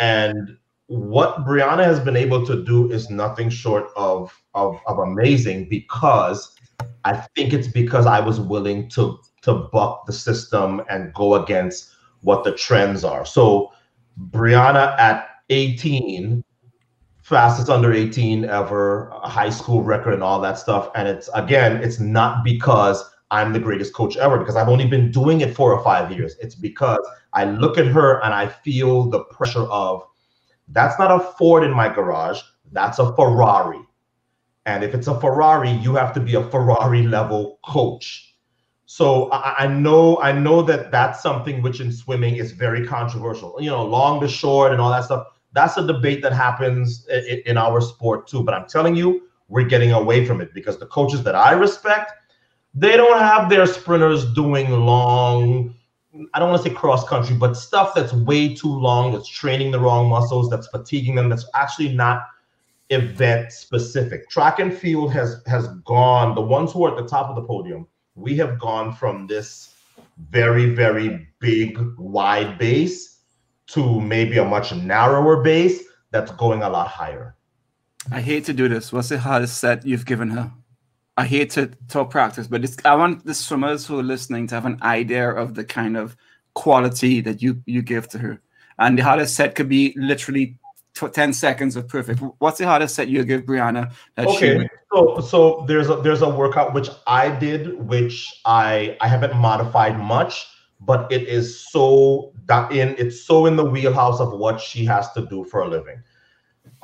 And what Briana has been able to do is nothing short of of, of amazing because I think it's because I was willing to to buck the system and go against what the trends are. So Briana at 18 fastest under 18 ever, high school record and all that stuff. And it's again, it's not because I'm the greatest coach ever, because I've only been doing it four or five years. It's because I look at her and I feel the pressure of that's not a Ford in my garage, that's a Ferrari. And if it's a Ferrari, you have to be a Ferrari level coach. So I, I know I know that that's something which in swimming is very controversial. You know, long to short and all that stuff that's a debate that happens in, in, our sport too. But I'm telling you, we're getting away from it because the coaches that I respect, they don't have their sprinters doing long, I don't want to say cross country, but stuff that's way too long, that's training the wrong muscles, that's fatiguing them, that's actually not event specific. Track and field has has gone, the ones who are at the top of the podium, we have gone from this very, very big, wide base to maybe a much narrower base that's going a lot higher. I hate to do this. What's the hardest set you've given her? I hate to talk practice, but it's, I want the swimmers who are listening to have an idea of the kind of quality that you you give to her. And the hardest set could be literally t- ten seconds of perfect. What's the hardest set you give Briana? That okay, she so so there's a there's a workout which I did, which I I haven't modified much but it is so that in it's so in the wheelhouse of what she has to do for a living.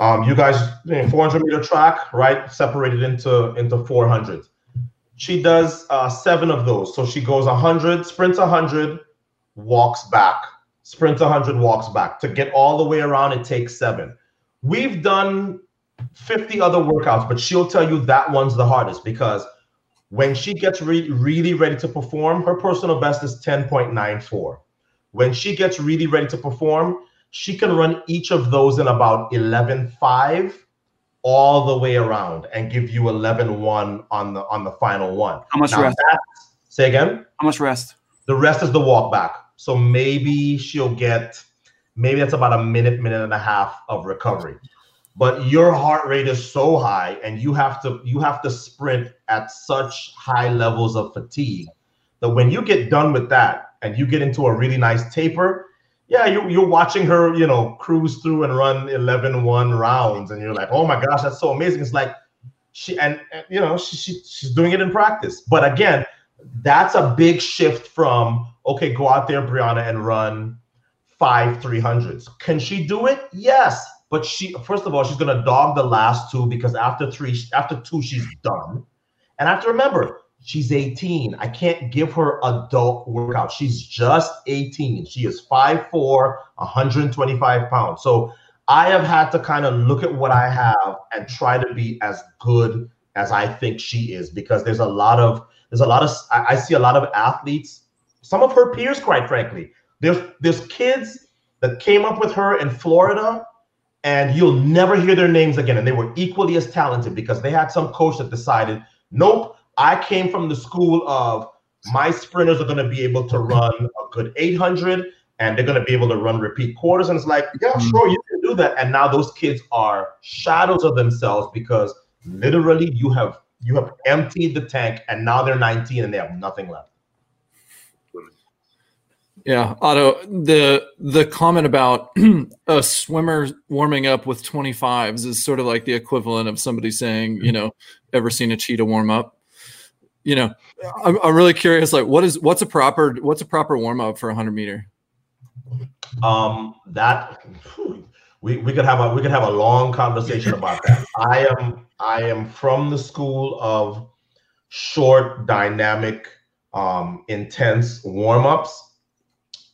Um, you guys, 400 meter track, right? Separated into into 400. She does uh, seven of those. So she goes 100, sprints 100, walks back, sprints 100, walks back. To get all the way around, it takes seven. We've done 50 other workouts, but she'll tell you that one's the hardest because when she gets re- really ready to perform, her personal best is 10.94. When she gets really ready to perform, she can run each of those in about 11.5 all the way around and give you 11.1 on the on the final one. How much Now rest? Say again? How much rest? The rest is the walk back. So maybe she'll get maybe that's about a minute, minute and a half of recovery but your heart rate is so high and you have to you have to sprint at such high levels of fatigue that when you get done with that and you get into a really nice taper yeah, you, you're watching her, you know, cruise through and run 11 one rounds, and you're like, oh my gosh, that's so amazing. It's like she and, and you know she, she she's doing it in practice. But again, that's a big shift from okay, go out there, Briana, and run five 300s. Can she do it? Yes. But she, first of all, she's going to dog the last two because after three, after two, she's done. And I have to remember, She's 18. I can't give her adult workout. She's just 18. She is 5'4, 125 pounds. So I have had to kind of look at what I have and try to be as good as I think she is because there's a lot of there's a lot of I, see a lot of athletes, some of her peers, quite frankly. There's there's kids that came up with her in Florida and you'll never hear their names again. And they were equally as talented because they had some coach that decided, nope, I came from the school of my sprinters are going to be able to run a good 800 and they're going to be able to run repeat quarters. And it's like, yeah, mm. sure, you can do that. And now those kids are shadows of themselves because literally you have you have emptied the tank and now they're 19 and they have nothing left. Yeah, Ato, the the comment about a swimmer warming up with 25s is sort of like the equivalent of somebody saying, you know, ever seen a cheetah warm up? You know, I'm, I'm really curious. Like, what is what's a proper what's a proper warm up for a hundred meter? Um, that we, we could have a we could have a long conversation about that. I am I am from the school of short, dynamic, um, intense warm ups.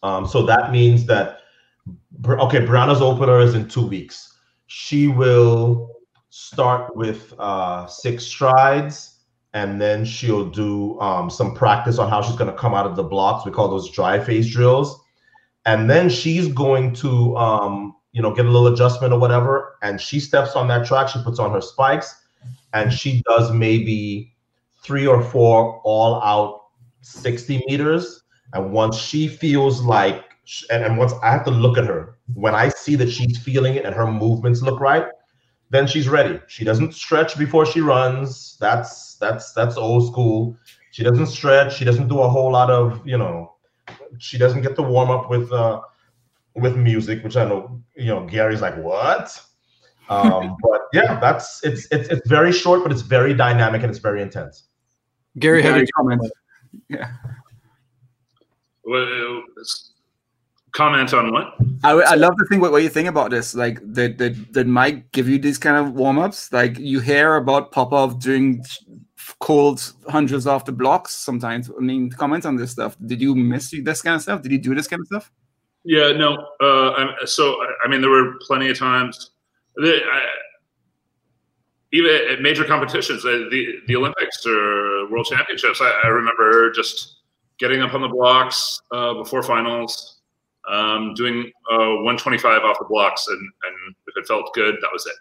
Um, so that means that okay, Briana's opener is in two weeks. She will start with uh, six strides and then she'll do um, some practice on how she's going to come out of the blocks. We call those dry phase drills. And then she's going to, um, you know, get a little adjustment or whatever. And she steps on that track. She puts on her spikes, and she does maybe three or four all out 60 meters. And once she feels like, and, and once I have to look at her, when I see that she's feeling it and her movements look right, then she's ready. She doesn't stretch before she runs. That's that's that's old school. She doesn't stretch. She doesn't do a whole lot of you know. She doesn't get to warm up with uh with music, which I know you know Gary's like what. Um, but yeah, that's it's it's it's very short, but it's very dynamic and it's very intense. Gary had a comment. Yeah. Well, comment on what? I, I love to think what, what you think about this. Like, did, did, did Mike give you these kind of warm ups? Like, you hear about Popov doing cold hundreds off the blocks sometimes. I mean, comment on this stuff. Did you miss this kind of stuff? Did you do this kind of stuff? Yeah, no. Uh, so, I mean, there were plenty of times. That I, even at major competitions, uh, the, the Olympics or World Championships, I, I remember just getting up on the blocks uh, before finals um, doing uh, 125 off the blocks, and, and if it felt good, that was it.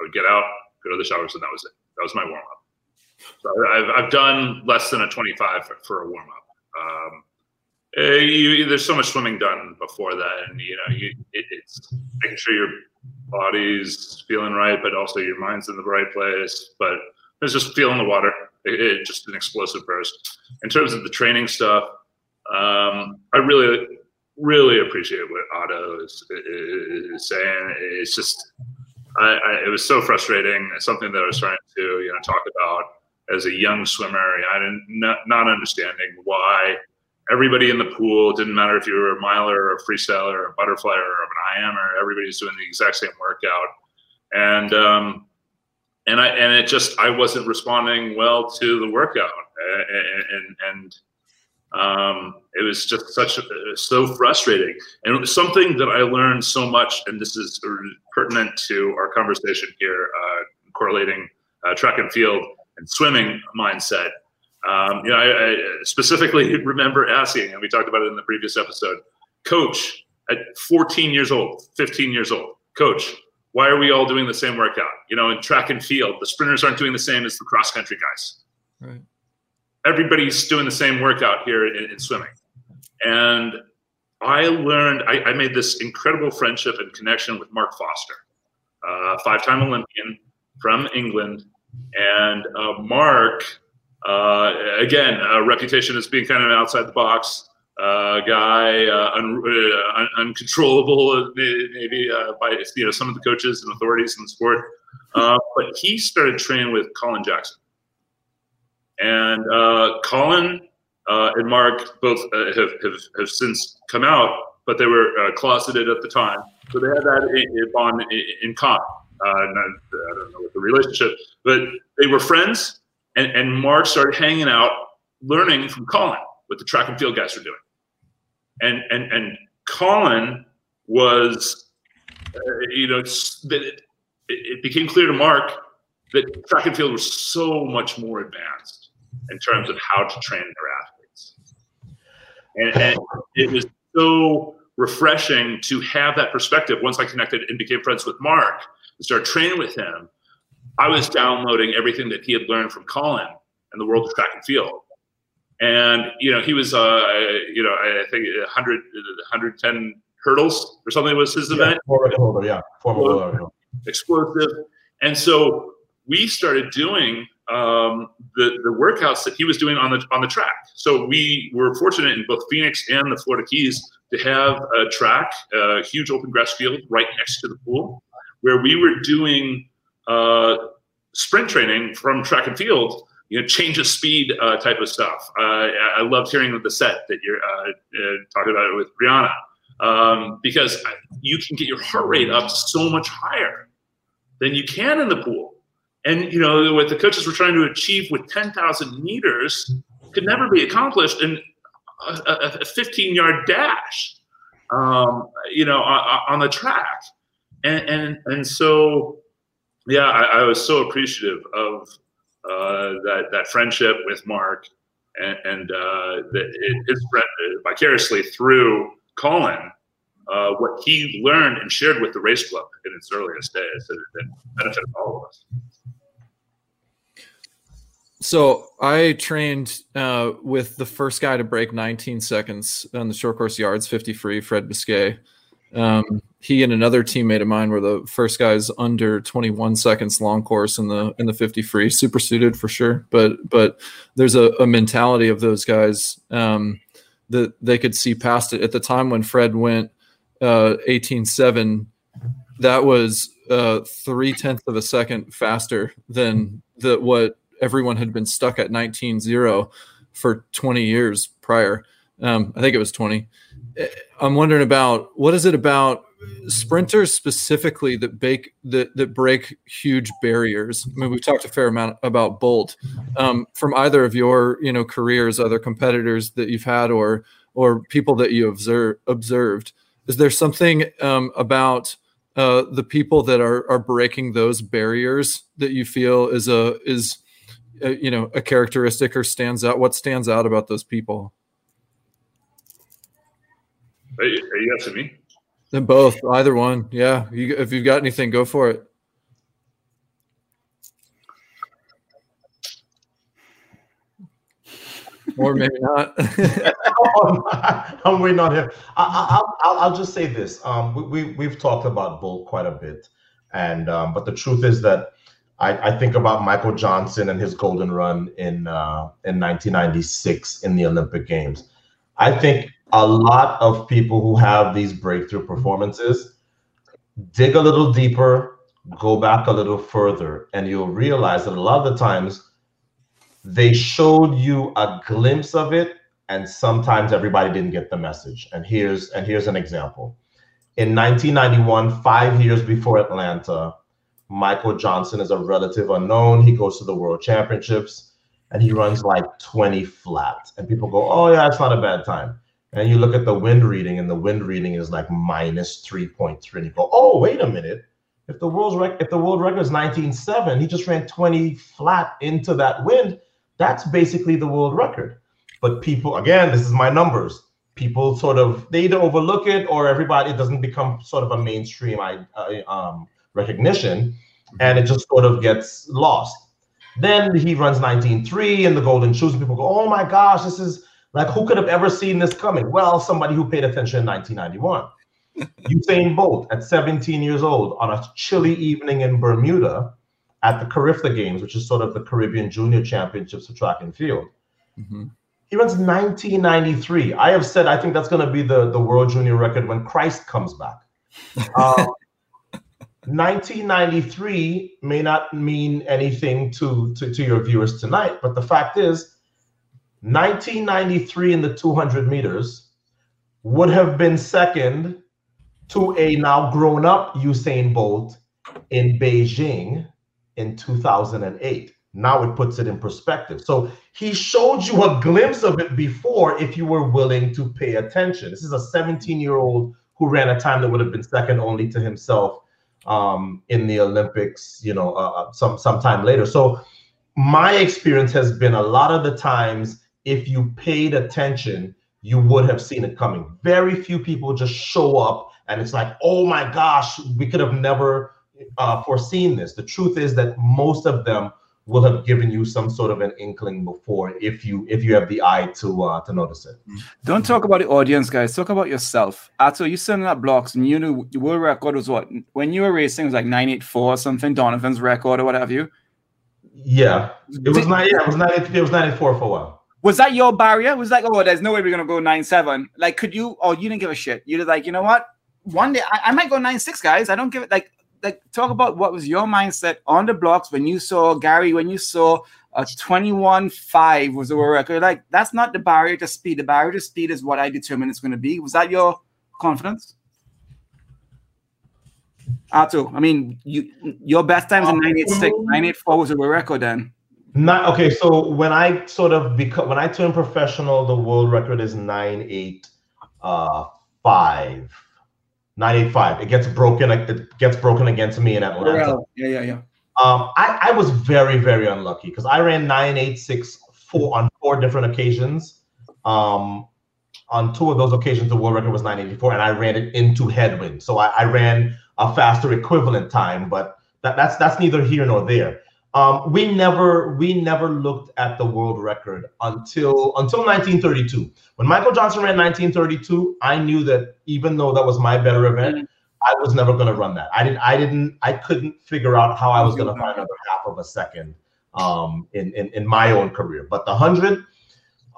I would get out, go to the showers, and that was it. That was my warm up. So I've, I've done less than a 25 for, for a warm up. Um, eh, you, there's so much swimming done before that, and you know, you, it, it's making sure your body's feeling right, but also your mind's in the right place. But it's just feeling the water. It, it, just an explosive burst. In terms of the training stuff, um, I really really appreciate what Ato is, is saying. It's just, I, I, it was so frustrating. It's something that I was trying to, you know, talk about as a young swimmer. I didn't not, not understanding why everybody in the pool didn't matter if you were a miler or a freestyler or a butterfly or an IMer. Everybody's doing the exact same workout, and um, and I and it just I wasn't responding well to the workout, and and, and um, it was just such a, so frustrating, and it was something that I learned so much. And this is pertinent to our conversation here, uh, correlating uh, track and field and swimming mindset. Um, you know, I, I, specifically remember asking, and we talked about it in the previous episode, Coach, at 14 years old, 15 years old, Coach, why are we all doing the same workout? You know, in track and field, the sprinters aren't doing the same as the cross country guys. Right everybody's doing the same workout here in, in swimming. And I learned, I, I, made this incredible friendship and connection with Mark Foster, uh, five time Olympian from England. And uh, Mark, uh, again, a reputation as being kind of an outside the box. uh, guy, uh, uh, un- uncontrollable, maybe by you know some of the coaches and authorities in the sport. But he started training with Colin Jackson, and uh, Colin uh, and Mark both uh, have, have have since come out, but they were closeted at the time, so they had that bond in, in common. Not, I don't know what the relationship, but they were friends, and, and Mark started hanging out, learning from Colin what the track and field guys were doing and and and Colin was, uh, you know, it, it became clear to Mark that track and field was so much more advanced in terms of how to train their athletes, and, and it was so refreshing to have that perspective. Once I connected and became friends with Mark and started training with him, I was downloading everything that he had learned from Colin and the world of track and field and you know he was uh you know I think 100 110 hurdles or something was his event. Former yeah, former explosive. And so we started doing um, the the workouts that he was doing on the on the track. So we were fortunate in both Phoenix and the Florida Keys to have a track, a huge open grass field right next to the pool, where we were doing uh, sprint training from track and field you know, change of speed uh, type of stuff. Uh, I loved hearing the set that you're uh, uh talking about it with Briana um, because you can get your heart rate up so much higher than you can in the pool. And you know what the coaches were trying to achieve with 10,000 meters could never be accomplished in a, a 15 yard dash. Um, you know, on, the track, and and and so, yeah, I, I was so appreciative of uh, that that friendship with Mark and, and uh, that his friend, uh, vicariously through Colin, uh, what he learned and shared with the race club in its earliest days that, that benefited all of us. So I trained uh, with the first guy to break 19 seconds on the short course yards, 50 free, Fred Bousquet. Um, he and another teammate of mine were the first guys under 21 seconds long course in the in the 50 free super suited for sure but but there's a, a mentality of those guys um, that they could see past it at the time when fred went uh, 18.7 that was uh, three tenths of a second faster than the what everyone had been stuck at 19.0 for 20 years prior um, i think it was 20 i'm wondering about what is it about sprinters specifically that break that, that break huge barriers. I mean, we've talked a fair amount about Bolt. Um, from either of your you know careers, other competitors that you've had, or or people that you observe, observed, is there something um, about uh, the people that are are breaking those barriers that you feel is a is a, you know a characteristic or stands out? What stands out about those people? Are you, are you asking me? Then both, either one. Yeah. You, if you've got anything, go for it. or maybe not. I'm waiting on him. I, will just say this. Um, we, we have talked about Bolt quite a bit, and um, but the truth is that I, I, think about Michael Johnson and his golden run in uh, in 1996 in the Olympic Games. I think a lot of people who have these breakthrough performances dig a little deeper, go back a little further, and you'll realize that a lot of the times they showed you a glimpse of it, and sometimes everybody didn't get the message. And here's and here's an example. In 1991, five years before Atlanta, Michael Johnson is a relative unknown. He goes to the World Championships and he runs like 20 flat. And people go, Oh, yeah, it's not a bad time and you look at the wind reading, and the wind reading is like minus 3.3. And you go, oh, wait a minute. If the world's rec- if the world record is 19.7, he just ran 20 flat into that wind. That's basically the world record. But people, again, this is my numbers. People sort of they either overlook it or everybody it doesn't become sort of a mainstream uh, um, recognition, and it just sort of gets lost. Then he runs 19.3 in the golden shoes, and people go, "Oh my gosh, this is like, who could have ever seen this coming? Well, somebody who paid attention in 1991. Usain Bolt, at 17 years old, on a chilly evening in Bermuda at the Carifta Games, which is sort of the Caribbean Junior Championships of track and field. Mm-hmm. He runs 1993. I have said I think that's going to be the, the world junior record when Christ comes back. Um, 1993 may not mean anything to, to, to your viewers tonight, but the fact is, 1993 in the 200 meters would have been second to a now grown up Usain Bolt in Beijing in 2008. Now it puts it in perspective. So he showed you a glimpse of it before if you were willing to pay attention. This is a 17 year old who ran a time that would have been second only to himself um, in the Olympics, you know, uh, uh some sometime later. So my experience has been a lot of the times if you paid attention, you would have seen it coming. Very few people just show up and it's like, oh my gosh, we could have never uh, foreseen this. The truth is that most of them will have given you some sort of an inkling before if you if you have the eye to uh, to notice it. Don't talk about the audience, guys. Talk about yourself. Ato, you sending up blocks and you knew your world record was what when you were racing it was like 984 or something, Donovan's record or what have you. Yeah. It was not yeah, it was 90, it was 94 for a while. Was that your barrier? Was like, oh, there's no way we're gonna go nine seven. Like, could you? Oh, you didn't give a shit. You're like, you know what? One day I, I might go nine six, guys. I don't give it. Like, like talk about what was your mindset on the blocks when you saw Gary, when you saw a 21-5 was the record. Like, that's not the barrier to speed. The barrier to speed is what I determine it's going to be. Was that your confidence? Ato, I mean, you your best times in 986, 984 was a world record then. Not okay. So when I sort of become when I turn professional, the world record is nine eight uh five. 985. It gets broken. It gets broken against me in Atlanta. Yeah, yeah, yeah. Um, I, I was very, very unlucky because I ran 986 four on four different occasions. Um, on two of those occasions, the world record was 984, and I ran it into headwind. So I, I ran a faster equivalent time, but that, that's that's neither here nor there. Um, we never we never looked at the world record until until 1932. When Michael Johnson ran 1932, I knew that even though that was my better event, mm-hmm. I was never going to run that. I didn't I didn't I couldn't figure out how I was going to find another half of a second um, in, in in my own career. But the hundred,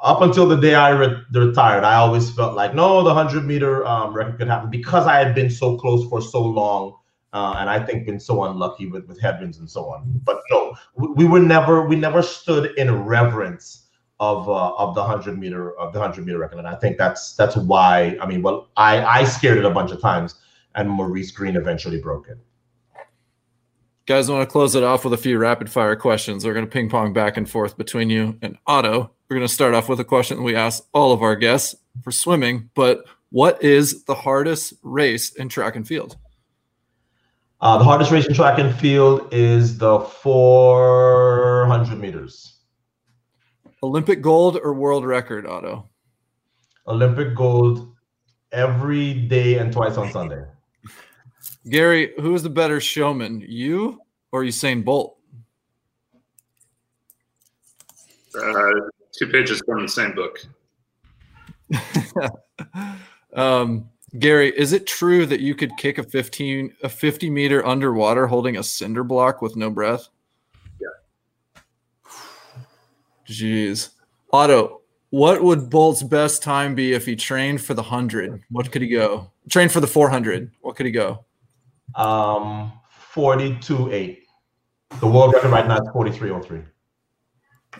up until the day I re- retired, I always felt like no, the hundred meter um, record could happen because I had been so close for so long uh, and I think been so unlucky with with headwinds and so on. But no, we, we were never we never stood in reverence of uh, of the hundred meter of the hundred meter record, and I think that's that's why I mean, well, I I scared it a bunch of times, and Maurice Greene eventually broke it. Guys, want to close it off with a few rapid fire questions. We're going to ping pong back and forth between you and Ato. We're going to start off with a question we ask all of our guests for swimming, but what is the hardest race in track and field? Uh, the hardest race in track and field is the 400 meters. Olympic gold or world record, Ato? Olympic gold every day and twice on Sunday. Gary, who is the better showman, you or Usain Bolt? Uh, two pages from the same book. um, Gary, is it true that you could kick a 15 a 50 meter underwater holding a cinder block with no breath? Yeah. Jeez. Ato, what would Bolt's best time be if he trained for the 100? What could he go? Train for the 400. What could he go? Um 42.8. The world record right now is 43.03.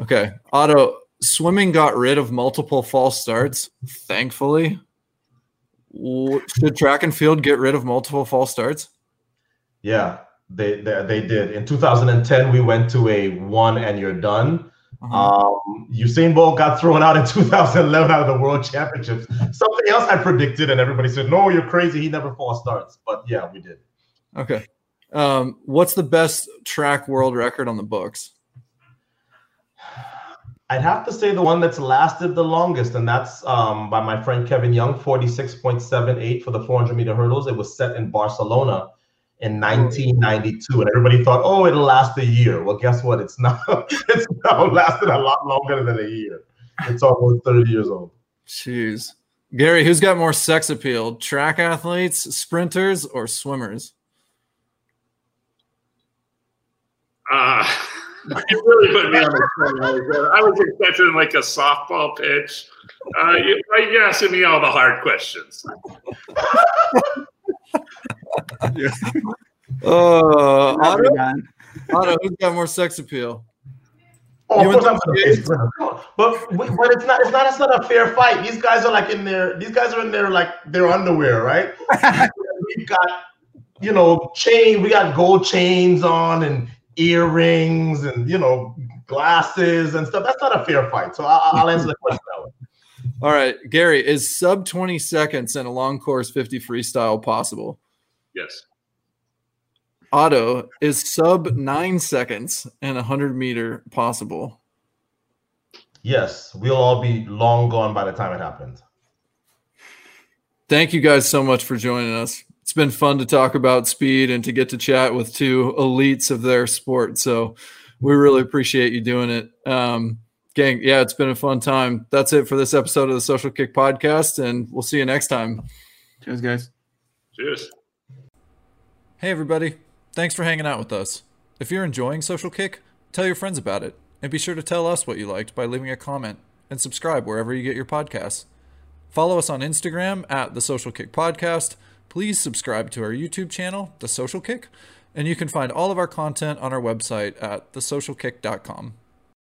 Okay. Ato, swimming got rid of multiple false starts, thankfully. Should track and field get rid of multiple false starts? Yeah, they, they, they did. In 2010, we went to a one and you're done. Uh-huh. Um, Usain Bolt got thrown out in 2011 out of the World Championships. Something else I predicted, and everybody said, "No, you're crazy. He never false starts." But yeah, we did. Okay. Um, what's the best track world record on the books? I'd have to say the one that's lasted the longest, and that's um, by my friend Kevin Young, 46.78 for the 400 meter hurdles. It was set in Barcelona in 1992, and everybody thought, oh, it'll last a year. Well, guess what? It's now it's now lasted a lot longer than a year. It's almost 30 years old. Jeez. Gary, who's got more sex appeal? Track athletes, sprinters, or swimmers? Uh you really put me on the spot. I was expecting like a softball pitch. Uh, you, you're asking me all the hard questions. Oh, Not Ato. Ato, who's got more sex appeal? Oh, You of course I'm the gonna but but it's not it's not it's not a fair fight. These guys are like in their these guys are in their like their underwear, right? We've got you know chain, we got gold chains on and earrings and you know glasses and stuff. That's not a fair fight. So I, I'll answer the question that way. All right, Gary, is sub 20 seconds in a long course 50 freestyle possible? Yes. Ato, is sub nine seconds in a 100 meter possible? Yes, we'll all be long gone by the time it happens. Thank you guys so much for joining us. It's been fun to talk about speed and to get to chat with two elites of their sport. So we really appreciate you doing it. Um, gang, yeah, it's been a fun time. That's it for this episode of the Social Kick Podcast, and we'll see you next time. Cheers, guys. Cheers. Hey, everybody. Thanks for hanging out with us. If you're enjoying Social Kick, tell your friends about it. And be sure to tell us what you liked by leaving a comment and subscribe wherever you get your podcasts. Follow us on Instagram at The Social Kick Podcast. Please subscribe to our YouTube channel, The Social Kick. And you can find all of our content on our website at thesocialkick.com.